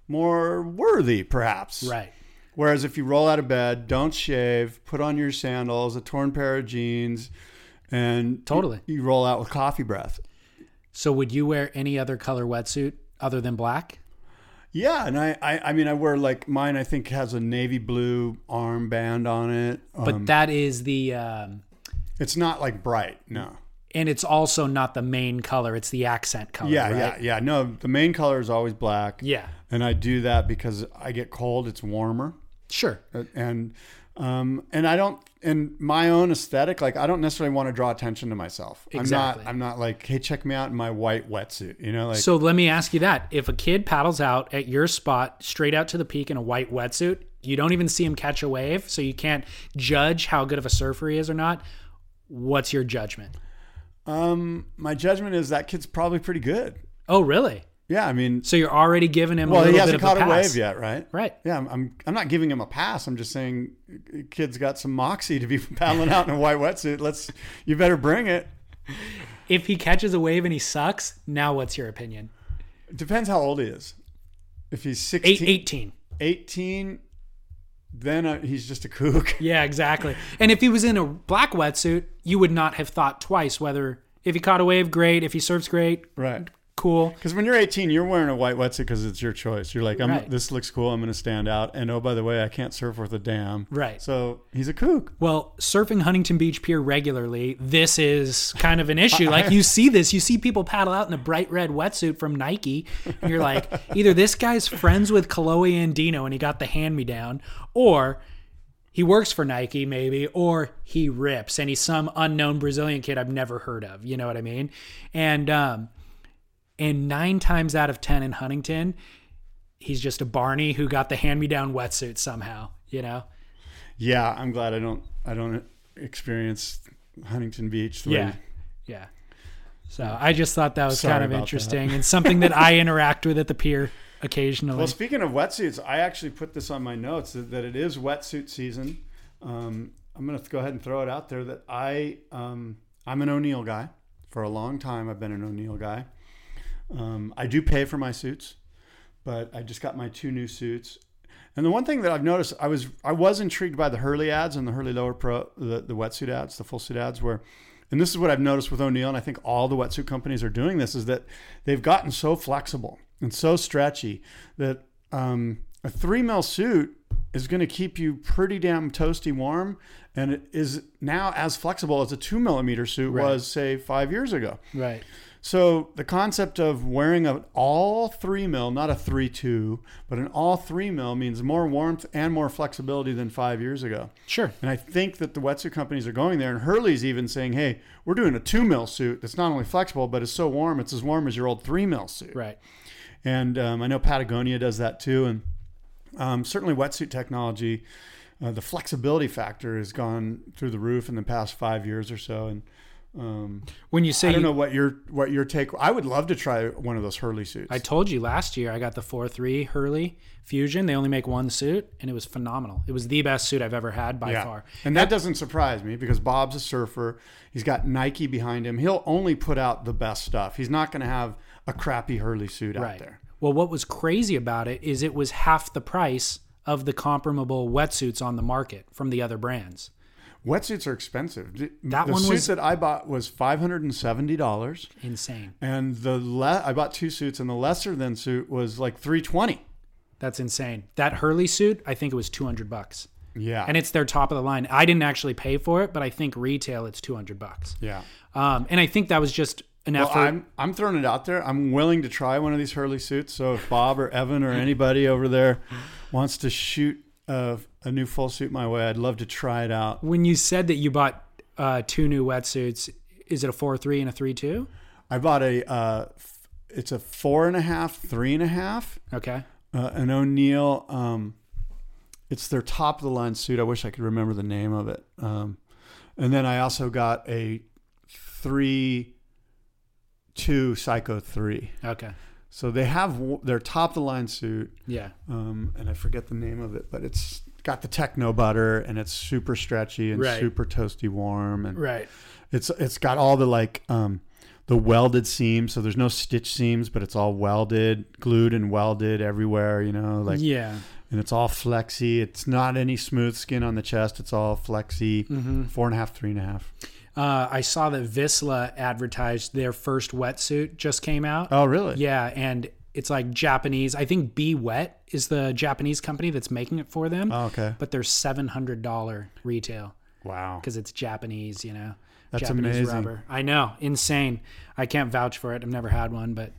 more worthy, perhaps. Right. Whereas if you roll out of bed, don't shave, put on your sandals, a torn pair of jeans, and Totally. you, you roll out with coffee breath. So would you wear any other color wetsuit other than black? Yeah, and I, I, I mean, I wear like mine. I think has a navy blue armband on it. But Um, that is the um it's not like bright. No. and it's also not the main color, it's the accent color, Yeah, right? yeah, yeah. No, the main color is always black. Yeah. and I do that because I get cold. It's warmer, Sure. and um, and I don't. In my own aesthetic, like I don't necessarily want to draw attention to myself. Exactly. I'm not. I'm not like, hey, check me out in my white wetsuit. You know, like So let me ask you that. If a kid paddles out at your spot straight out to the peak in a white wetsuit, you don't even see him catch a wave, so you can't judge how good of a surfer he is or not. What's your judgment? um, my judgment is that kid's probably pretty good. Oh, really? Yeah, I mean, So you're already giving him well, a little he bit hasn't of caught a wave yet, right? Right. Yeah, I'm, I'm. I'm not giving him a pass. I'm just saying, kid's got some moxie to be (laughs) paddling out in a white wetsuit. Let's. You better bring it. If he catches a wave and he sucks, now what's your opinion? It depends how old he is. If he's 16, Eight, 18. 18, then uh, he's just a kook. (laughs) Yeah, exactly. And if he was in a black wetsuit, you would not have thought twice whether if he caught a wave, great. If he surfs, great, Right. Cool. Because when you're 18, you're wearing a white wetsuit because it's your choice. You're like, I'm, Right. this looks cool. I'm going to stand out. And oh, by the way, I can't surf worth a damn. Right. So he's a kook. Well, surfing Huntington Beach Pier regularly, this is kind of an issue. Like you see this, you see people paddle out in a bright red wetsuit from Nike, and you're like, (laughs) either this guy's friends with Kolohe Andino and he got the hand me down, or he works for Nike maybe, or he rips and he's some unknown Brazilian kid I've never heard of. You know what I mean? And um, and nine times out of ten in Huntington, he's just a Barney who got the hand me down wetsuit somehow. You know? Yeah, I'm glad I don't. I don't experience Huntington Beach. Yeah. Yeah. So I just thought that was Sorry kind of interesting and something that I (laughs) interact with at the pier occasionally. Well, speaking of wetsuits, I actually put this on my notes that, that it is wetsuit season. Um, I'm going to go ahead and throw it out there that I um, I'm an O'Neill guy. For a long time, I've been an O'Neill guy. Um, I do pay for my suits, but I just got my two new suits. And the one thing that I've noticed, I was I was intrigued by the Hurley ads and the Hurley Lower Pro, the, the wetsuit ads, the full suit ads, where, and this is what I've noticed with O'Neill, and I think all the wetsuit companies are doing this, is that they've gotten so flexible and so stretchy that um, a three mil suit is going to keep you pretty damn toasty warm, and it is now as flexible as a two millimeter suit was, say, five years ago. right. So the concept of wearing an all three mil, not a three two, but an all three mil means more warmth and more flexibility than five years ago. Sure. And I think that the wetsuit companies are going there, and Hurley's even saying, "Hey, we're doing a two mil suit that's not only flexible, but it's so warm, it's as warm as your old three mil suit." Right. And um, I know Patagonia does that too, and um, certainly wetsuit technology, uh, the flexibility factor has gone through the roof in the past five years or so, and um, When you say I don't you- know what your what your take. I would love to try one of those Hurley suits. I told you last year I got the 4-3 Hurley Fusion. They only make one suit and it was phenomenal. It was the best suit I've ever had by far. and that doesn't surprise me because Bob's a surfer. He's got Nike behind him. He'll only put out the best stuff. He's not going to have a crappy Hurley suit out Right. there. Well, what was crazy about it is it was half the price of the comparable wetsuits on the market from the other brands. Wetsuits are expensive. The- That the one suit was- that I bought was five hundred and seventy dollars, Insane. and the le- I bought two suits, and the lesser than suit was like three twenty. That's insane. That Hurley suit, I think it was 200 bucks. Yeah, And it's their top of the line. I didn't actually pay for it, but I think retail it's 200 bucks. yeah. Um, and I think that was just an Well, effort. I'm I'm throwing it out there. I'm willing to try one of these Hurley suits. So if Bob or Evan or anybody over there wants to shoot a, a new full suit my way, I'd love to try it out. when you said that you bought uh, two new wetsuits, is it a 4 3 and a 3 2? I bought a uh, f- it's a four and a half, three and a half, Okay. uh, an O'Neill. Um, it's their top of the line suit. I wish I could remember the name of it. Um, and then I also got a three two Psycho three. Okay. So they have their top of the line suit. Yeah. um, and I forget the name of it, but it's got the techno butter and it's super stretchy and Right. super toasty warm and Right. it's it's got all the like um, the welded seams, so there's no stitch seams, but it's all welded, glued and welded everywhere, you know, like yeah. and it's all flexy. It's not any smooth skin on the chest. It's all flexy. Mm-hmm. Four and a half, three and a half. Uh, I saw that Vissla advertised their first wetsuit just came out. Oh, really? Yeah, and it's like Japanese. I think Be Wet is the Japanese company that's making it for them. Oh, okay. But they're seven hundred dollar retail Wow. because it's Japanese. You know, That's Japanese amazing. rubber. I know, insane. I can't vouch for it. I've never had one, but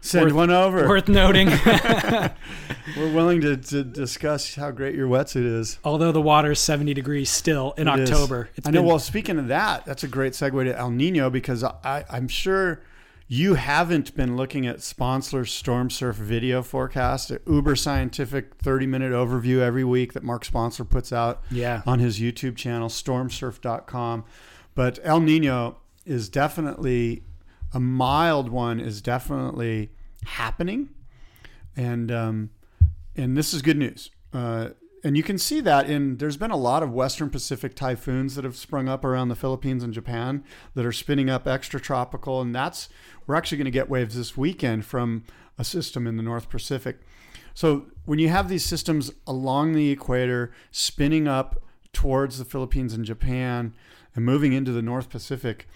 Send worth- one over. worth noting. (laughs) (laughs) We're willing to, to discuss how great your wetsuit is. Although the water is seventy degrees still in It. October. It's I know. been- Well, speaking of that, that's a great segue to El Nino because I, I'm sure you haven't been looking at sponsor Storm Surf video forecast, an uber scientific 30 minute overview every week that Mark Sponsler puts out Yeah. on his YouTube channel, stormsurf.com. But El Nino is definitely a mild one, is definitely happening. And, um, and this is good news. Uh, and you can see that in there's been a lot of Western Pacific typhoons that have sprung up around the Philippines and Japan that are spinning up extra tropical, and that's we're actually going to get waves this weekend from a system in the North Pacific. So when you have these systems along the equator spinning up towards the Philippines and Japan and moving into the North Pacific,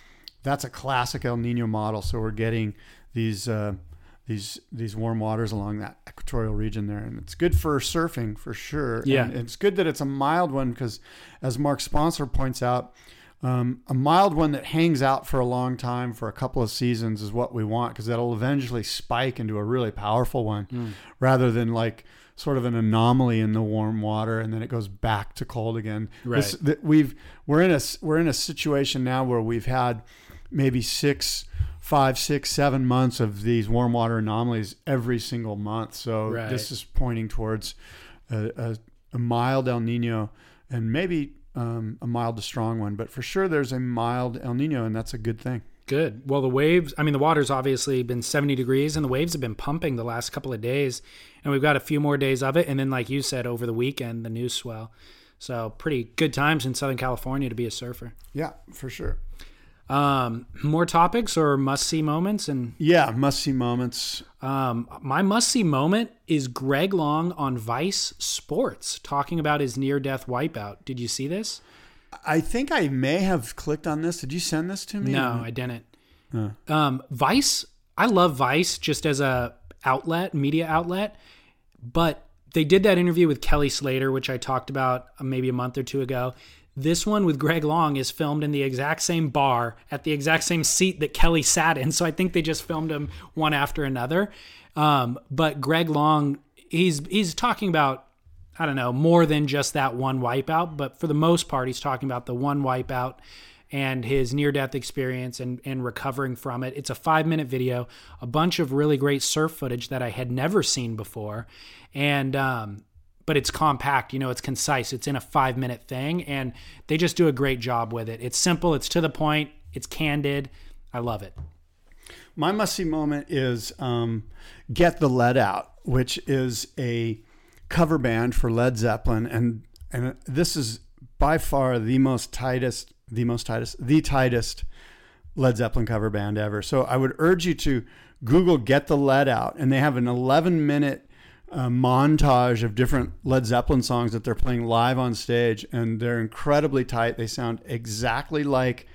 that's a classic El Nino model. So we're getting these uh, these these warm waters along that equatorial region there, and it's good for surfing for sure. Yeah. and it's good that it's a mild one because, as Mark Sponsler points out, um, a mild one that hangs out for a long time for a couple of seasons is what we want because that'll eventually spike into a really powerful one, rather than like sort of an anomaly in the warm water and then it goes back to cold again. This- Right. that we've we're in a we're in a situation now where we've had maybe six five six seven months of these warm water anomalies every single month so Right. this is pointing towards a, a, a mild el nino and maybe um, a mild to strong one but for sure there's a mild el nino and that's a good thing Good. Well, the waves, I mean, the water's obviously been 70 degrees and the waves have been pumping the last couple of days. And we've got a few more days of it. And then, like you said, over the weekend, the news swell. So, pretty good times in Southern California to be a surfer. yeah for sure Um, more topics or must see moments? And yeah must see moments um, my must see moment is Greg Long on Vice Sports talking about his near death wipeout. Did you see this? i think i may have clicked on this did you send this to me No, I didn't. Um, Vice, I love Vice just as a outlet, media outlet, but they did that interview with Kelly Slater, which I talked about maybe a month or two ago. This one with Greg Long is filmed in the exact same bar at the exact same seat that Kelly sat in. (laughs) So I think they just filmed them one after another. Um, but Greg Long, he's he's talking about I don't know, more than just that one wipeout, but for the most part, he's talking about the one wipeout and his near death experience and, and recovering from it. It's a five minute video, a bunch of really great surf footage that I had never seen before. And, um, but it's compact, you know, it's concise, it's in a five minute thing, and they just do a great job with it. It's simple, it's to the point, it's candid. I love it. My must see moment is um, Get the Led Out, which is a cover band for Led Zeppelin. And, and this is by far the most tightest, the most tightest, the tightest Led Zeppelin cover band ever. So I would urge you to Google Get the Led Out. And they have an 11 minute a montage of different Led Zeppelin songs that they're playing live on stage, and they're incredibly tight. They sound exactly like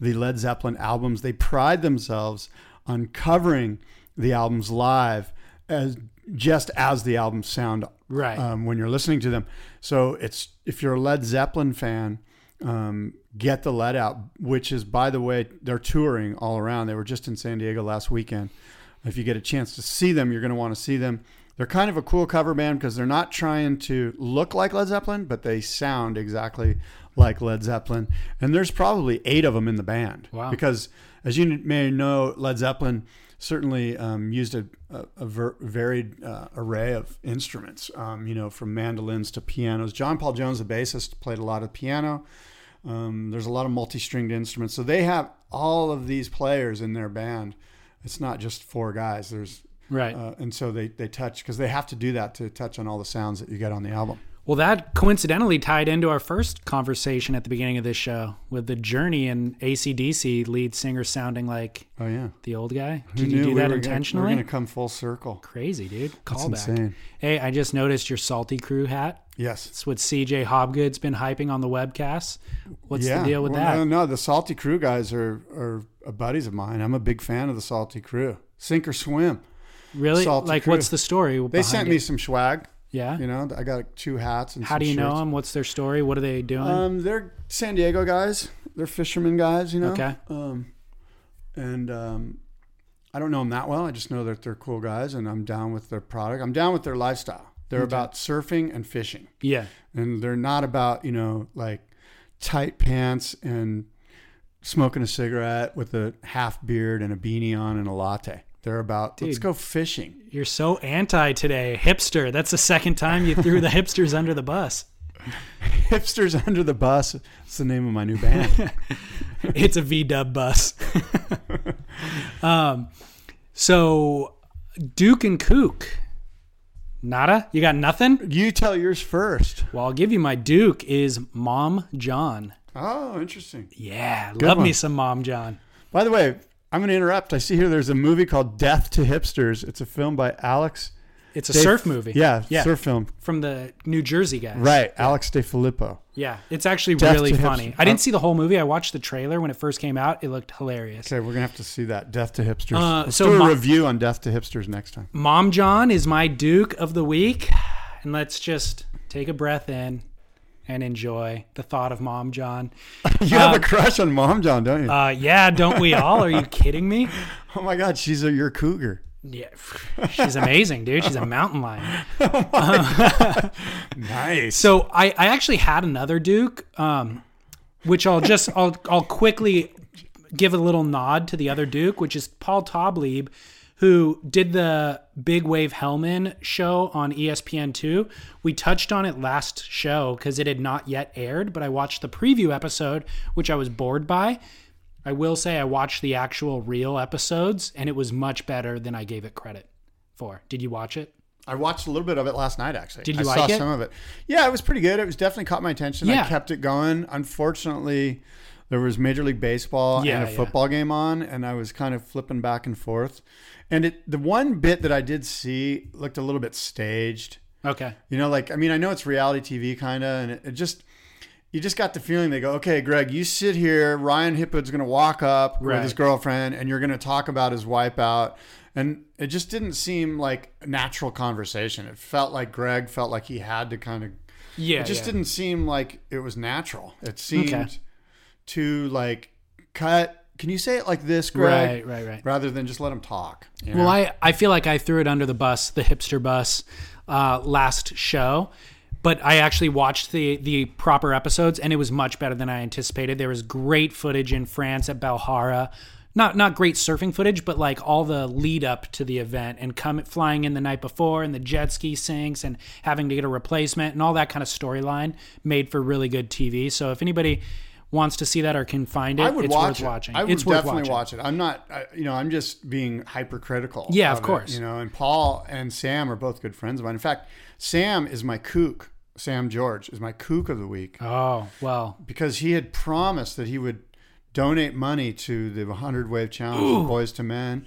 the Led Zeppelin albums. They pride themselves on covering the albums live as just as the albums sound Right. um, when you're listening to them. So it's if you're a Led Zeppelin fan, um, get the Led Out, which is by the way they're touring all around. They were just in San Diego last weekend. If you get a chance to see them, you're going to want to see them. They're kind of a cool cover band because they're not trying to look like Led Zeppelin, but they sound exactly like Led Zeppelin. And there's probably eight of them in the band. Wow. Because as you may know, Led Zeppelin certainly um, used a, a, a ver- varied uh, array of instruments, um, you know, from mandolins to pianos. John Paul Jones, the bassist, played a lot of piano. Um, there's a lot of multi-stringed instruments. So they have all of these players in their band. It's not just four guys. There's right. uh, and so they they touch because they have to do that to touch on all the sounds that you get on the album. Well, that coincidentally tied into our first conversation at the beginning of this show with the Journey and ACDC lead singer sounding like Oh yeah, the old guy. Who Did you do we that were gonna- intentionally? We're going to come full circle. Crazy, dude. That's Callback. insane. Hey, I just noticed your Salty Crew hat. Yes. It's what CJ Hobgood's been hyping on the webcast. What's yeah. the deal with Well, that? No, no, the Salty Crew guys are are buddies of mine. I'm a big fan of the Salty Crew. Sink or swim. Really? Salty like, Crew. what's the story? They sent it? me some swag. Yeah. You know, I got two hats and. How do you know them? What's their story? What are they doing? Um, they're San Diego guys. They're fishermen guys, you know. Okay. Um, and um, I don't know them that well. I just know that they're cool guys, and I'm down with their product. I'm down with their lifestyle. They're about surfing and fishing, yeah. and they're not about you know like tight pants and smoking a cigarette with a half beard and a beanie on and a latte. They're about let's go fishing. You're so anti today. Hipster. That's the second time you threw the (laughs) hipsters under the bus. Hipsters under the bus. It's the name of my new band. (laughs) It's a V dub bus. (laughs) um, so Duke and Kook. Nada? You got nothing? you tell yours first. Well, I'll give you my Duke is Mom John. Oh, interesting. Yeah, love me some Mom John. By the way, I'm going to interrupt. I see here there's a movie called Death to Hipsters. It's a film by Alex. It's a De- surf movie. Yeah, yeah, surf film. from the New Jersey guy. Right, Alex De Filippo. Yeah, it's actually Death really funny. Hipster- I didn't see the whole movie. I watched the trailer when it first came out. It looked hilarious. Okay, we're going to have to see that. Death to Hipsters. Uh, Let's so do a my- review on Death to Hipsters next time. Mom John is my Duke of the week. And let's just take a breath in and enjoy the thought of Mom John. (laughs) You have a crush on Mom John, don't you? Uh, yeah, don't we all? Are you (laughs) kidding me? oh my God, she's a your cougar. Yeah, she's amazing, dude. She's a mountain lion. (laughs) Nice. So I, I actually had another Duke, um, which I'll just I'll I'll quickly give a little nod to the other Duke, which is Paul Taublieb, who did the Big Wave Hellmen show on E ESPN two. We touched on it last show because it had not yet aired, but I watched the preview episode, which I was bored by. I will say I watched the actual real episodes, and it was much better than I gave it credit for. Did you watch it? I watched a little bit of it last night, actually. Did you I like saw it? some of it. Yeah, it was pretty good. It was definitely caught my attention. Yeah. I kept it going. Unfortunately, there was Major League Baseball Yeah, and a yeah. football game on, and I was kind of flipping back and forth. And it, the one bit that I did see looked a little bit staged. Okay. You know, like I mean, I know it's reality TV kind of, and it, it just you just got the feeling they go, okay, Greg, you sit here. Ryan Hipwood's going to walk up with his girlfriend, and you're going to talk about his wipeout. And it just didn't seem like natural conversation. It felt like Greg felt like he had to kind of. Yeah. It just yeah. didn't seem like it was natural. It seemed Okay. too like cut. Can you say it like this, Greg? Right, right, right. Rather than just let him talk. you Well. I, I feel like I threw it under the bus, the hipster bus, uh, last show. But I actually watched the the proper episodes, and it was much better than I anticipated. There was great footage in France at Belhara, not not great surfing footage, but like all the lead up to the event and come flying in the night before, and the jet ski sinks, and having to get a replacement, and all that kind of storyline made for really good TV. So if anybody wants to see that or can find it, I would it's watch worth it. watching. I would it's definitely watching. watch it. I'm not, I, you know, I'm just being hypercritical. Yeah, of it, course. you know, and Paul and Sam are both good friends of mine. In fact, Sam is my kook. Sam George is my kook of the week Oh well, because he had promised that he would donate money to the 100 Wave Challenge of Boys to Men.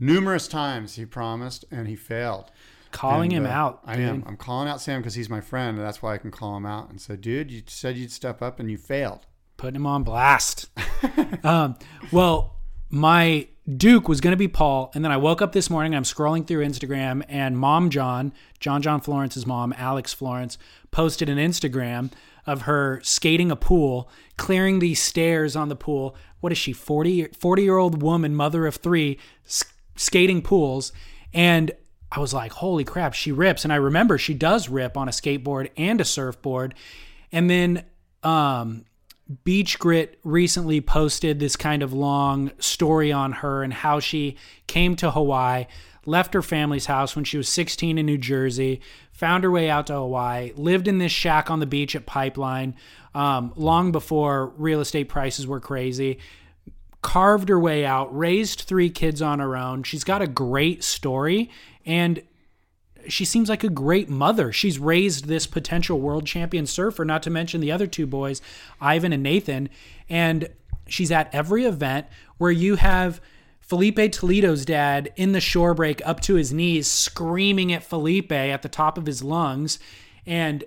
Numerous times he promised and he failed. Calling And, him uh, out. I am. I'm calling out Sam because he's my friend, and that's why I can call him out and say, "Dude, you said you'd step up, and you failed." Putting him on blast. (laughs) um, well, my Duke was going to be Paul, and then I woke up this morning. I'm scrolling through Instagram, and Mom John, John John Florence's mom, Alex Florence, posted an Instagram of her skating a pool, clearing these stairs on the pool. What is she, 40, 40 year old woman, mother of three, s- skating pools, and I was like, holy crap, she rips. And I remember she does rip on a skateboard and a surfboard. And then um, Beach Grit recently posted this kind of long story on her and how she came to Hawaii, left her family's house when she was 16 in New Jersey, found her way out to Hawaii, lived in this shack on the beach at Pipeline um, long before real estate prices were crazy carved her way out, raised three kids on her own. She's got a great story and she seems like a great mother. She's raised this potential world champion surfer, not to mention the other two boys, Ivan and Nathan. And she's at every event where you have Filipe Toledo's dad in the shore break up to his knees, screaming at Filipe at the top of his lungs. And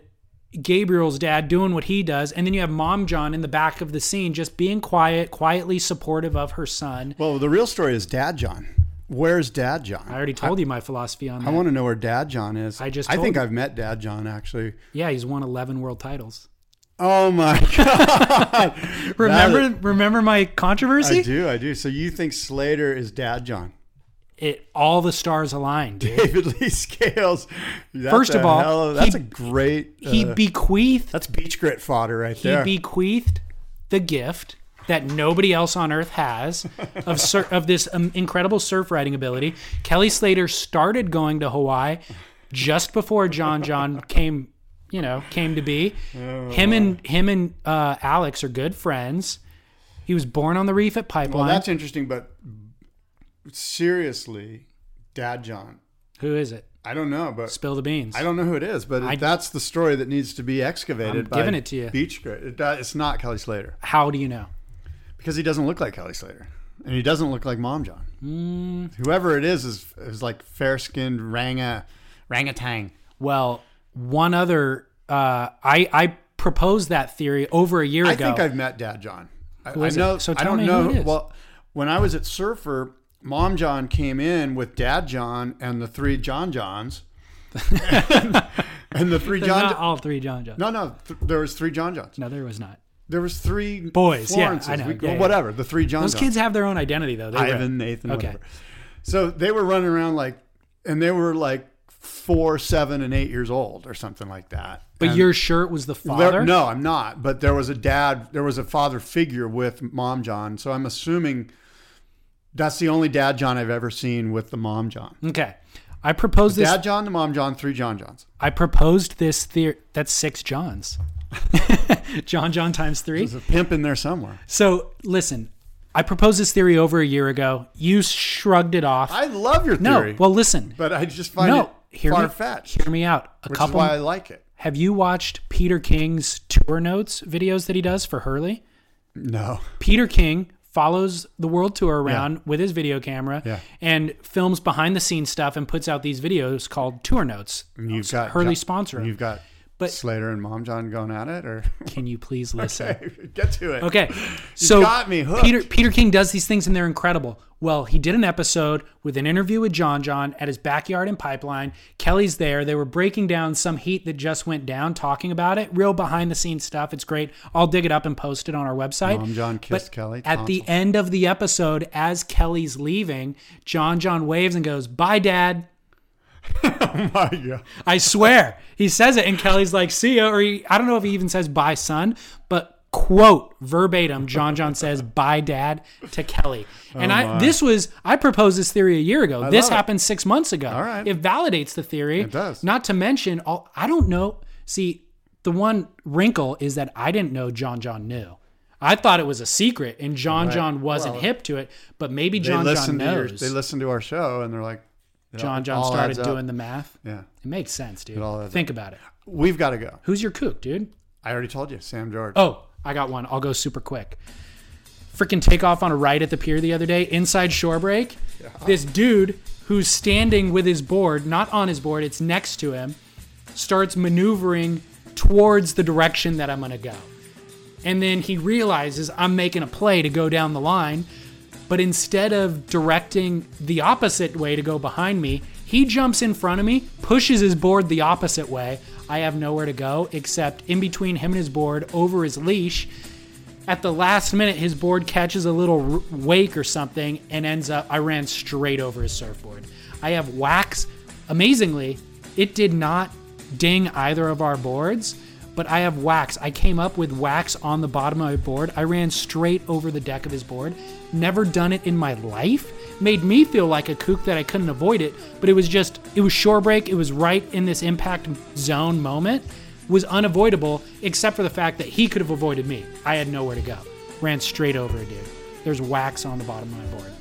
Gabriel's dad doing what he does, and then you have Mom John in the back of the scene, just being quiet, quietly supportive of her son. Well, the real story is Dad John. Where's Dad John? I already told you my philosophy on that. I want to know where Dad John is. I just I think you. I've met Dad John actually. yeah, he's won eleven world titles. Oh my (laughs) god! Remember, That remember my controversy? I do, I do. So you think Slater is Dad John? It all the stars aligned. Dude. David Lee Scales. First of all, of- that's he- a great. He uh, bequeathed that's beach grit fodder right he there. He bequeathed the gift that nobody else on earth has of sur- (laughs) of this um, incredible surf riding ability. Kelly Slater started going to Hawaii just before John John came, you know, came to be. Him and him and uh, Alex are good friends. He was born on the reef at well, Pipeline. that's interesting, but seriously, Dad John. Who is it? I don't know, but Spill the beans. I don't know who it is, but I- that's the story that needs to be excavated. I'm by giving it to you. Beach grit. It's not Kelly Slater How do you know? Because he doesn't look like Kelly Slater, and he doesn't look like Mom John. Mm. Whoever it is is is like fair skinned ranga rangatang. Well, one other. Uh, I I proposed that theory over a year I ago. I think I've met Dad John. I, I is it? know. So I don't me know. who it is. Well, when I was at Surfer, Mom John came in with Dad John and the three John Johns, (laughs) and the three John. not all three John Johns. no, no, th- there was three John Johns. No, there was not. There was three Boys, yeah, I know. We- Yeah, well, yeah. whatever. The three John Those kids have their own identity, though. They Ivan, rip. Nathan, Okay. whatever. So they were running around like, and they were like four, seven, and eight years old or something like that. But And your shirt was the there- father. no, I'm not. But there was a dad. There was a father figure with Mom John. So I'm assuming that's the only Dad John I've ever seen with the Mom John. Okay. I proposed this. Dad John, the Mom John, three John Johns. I proposed this theory. That's six Johns. (laughs) John John times three. There's a pimp in there somewhere. So listen, I proposed this theory over a year ago. You shrugged it off. I love your theory. no. Well, listen. but I just find No. it far fetched, Hear me out. A which couple. is why I like it. have you watched Peter King's tour notes videos that he does for Hurley? No. Peter King follows the world tour around with his video camera Yeah. and films behind the scenes stuff and puts out these videos called tour notes. And you've got Hurley sponsor. You've got But- Slater and Mom John going at it, or (laughs) Can you please (laughs) listen? get to it. Okay. So got me hooked. Peter Peter King does these things and they're incredible. Well, he did an episode with an interview with John John at his backyard in Pipeline. Kelly's there. They were breaking down some heat that just went down, talking about it. Real behind the scenes stuff. It's great. I'll dig it up and post it on our website. Mom John kissed But Kelly At the end of the episode, as Kelly's leaving, John John waves and goes, Bye, Dad. Oh (laughs) my God. I swear. He says it, and Kelly's like, see ya. Or he, I don't know if he even says bye, son, but quote verbatim, John John says bye, dad to Kelly. Oh, and I this was I proposed this theory a year ago. this love it. happened six months ago. All right. It validates the theory. It does. Not to mention, all, I don't know. See, the one wrinkle is that I didn't know John John knew. I thought it was a secret, and John John wasn't hip to it. But maybe John John to your, knows. they listen to our show and they're like, it John it John started doing the math. Yeah, It makes sense, dude. all adds Think about it. we've got to go. Who's your kook, dude? I already told you, Sam George. Oh, I got one. I'll go super quick. Freaking take off on a ride at the pier the other day, inside shore break. This dude who's standing with his board, not on his board, it's next to him, starts maneuvering towards the direction that I'm going to go. And then he realizes I'm making a play to go down the line, but instead of directing the opposite way to go behind me, he jumps in front of me, pushes his board the opposite way. I have nowhere to go except in between him and his board over his leash. At the last minute, his board catches a little wake or something and ends up, I ran straight over his surfboard. I have wax. Amazingly, it did not ding either of our boards, but I have wax. I came up with wax on the bottom of my board. I ran straight over the deck of his board. Never done it in my life. Made me feel like a kook that I couldn't avoid it, but it was just, it was shore break. It was right in this impact zone moment. Was unavoidable, except for the fact that he could have avoided me. I had nowhere to go. Ran straight over a dude. There's wax on the bottom of my board.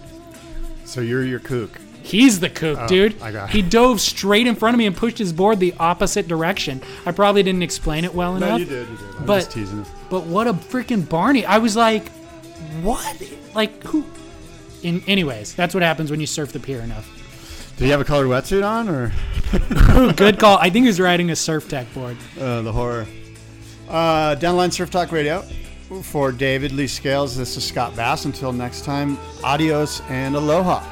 So you're your kook. He's the kook, dude. Oh, I got it. He dove straight in front of me and pushed his board the opposite direction. I probably didn't explain it well enough. No, you did. You did. I'm But- just teasing. But what a freaking Barney! I was like, what? Like who? In anyways, that's what happens when you surf the pier enough. Did he have a colored wetsuit on, or (laughs) Good call. I think he was riding a Surftech board. uh, the horror? Uh, Downline Surf Talk Radio. For David Lee Scales, this is Scott Bass. Until next time, adios and aloha.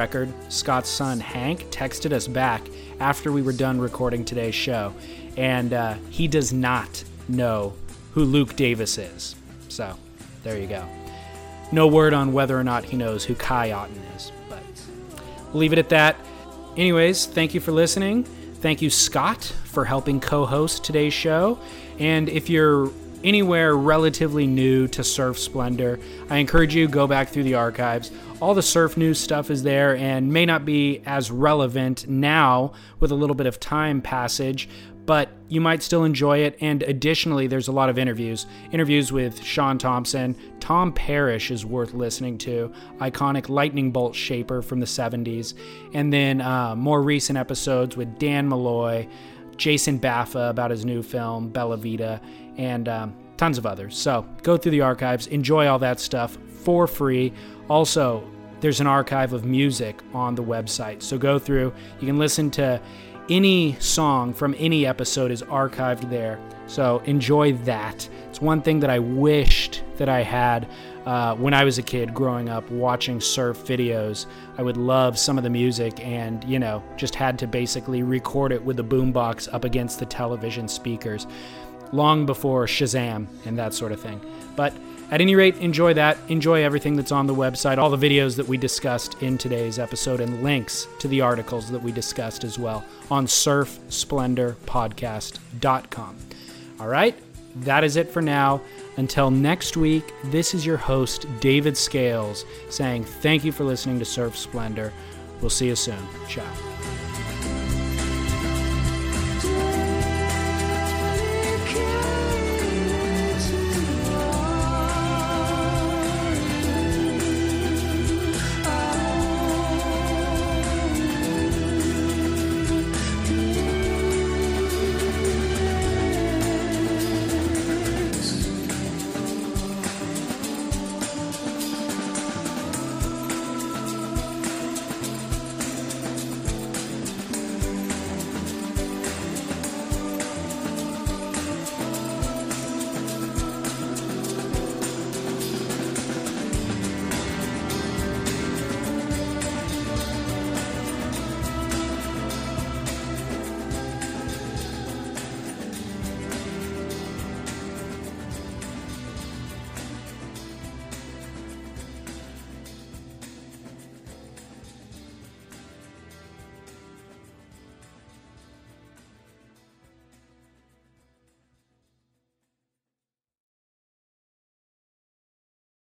Record, Scott's son Hank texted us back after we were done recording today's show, and uh, he does not know who Luke Davis is. So, there you go. No word on whether or not he knows who Kai Otton is, but we'll leave it at that. Anyways, thank you for listening. Thank you, Scott, for helping co host today's show. And if you're anywhere relatively new to Surf Splendor, I encourage you go back through the archives. All the surf news stuff is there and may not be as relevant now with a little bit of time passage, but you might still enjoy it. And additionally, there's a lot of interviews. Interviews with Shaun Tomson, Tom Parrish is worth listening to, iconic lightning bolt shaper from the 70s, and then uh, more recent episodes with Dan Malloy, Jason Baffa about his new film, Bella Vita, and um, tons of others. So go through the archives, enjoy all that stuff for free. Also, there's an archive of music on the website. So go through, you can listen to any song from any episode is archived there. So enjoy that. It's one thing that I wished that I had uh, when I was a kid growing up watching surf videos. I would love some of the music and, you know, just had to basically record it with the boombox up against the television speakers long before Shazam and that sort of thing. But at any rate, enjoy that. Enjoy everything that's on the website, all the videos that we discussed in today's episode, and links to the articles that we discussed as well on surfsplendorpodcast.com. All right, that is it for now. Until next week, this is your host, David Scales, saying thank you for listening to Surf Splendor. We'll see you soon. Ciao.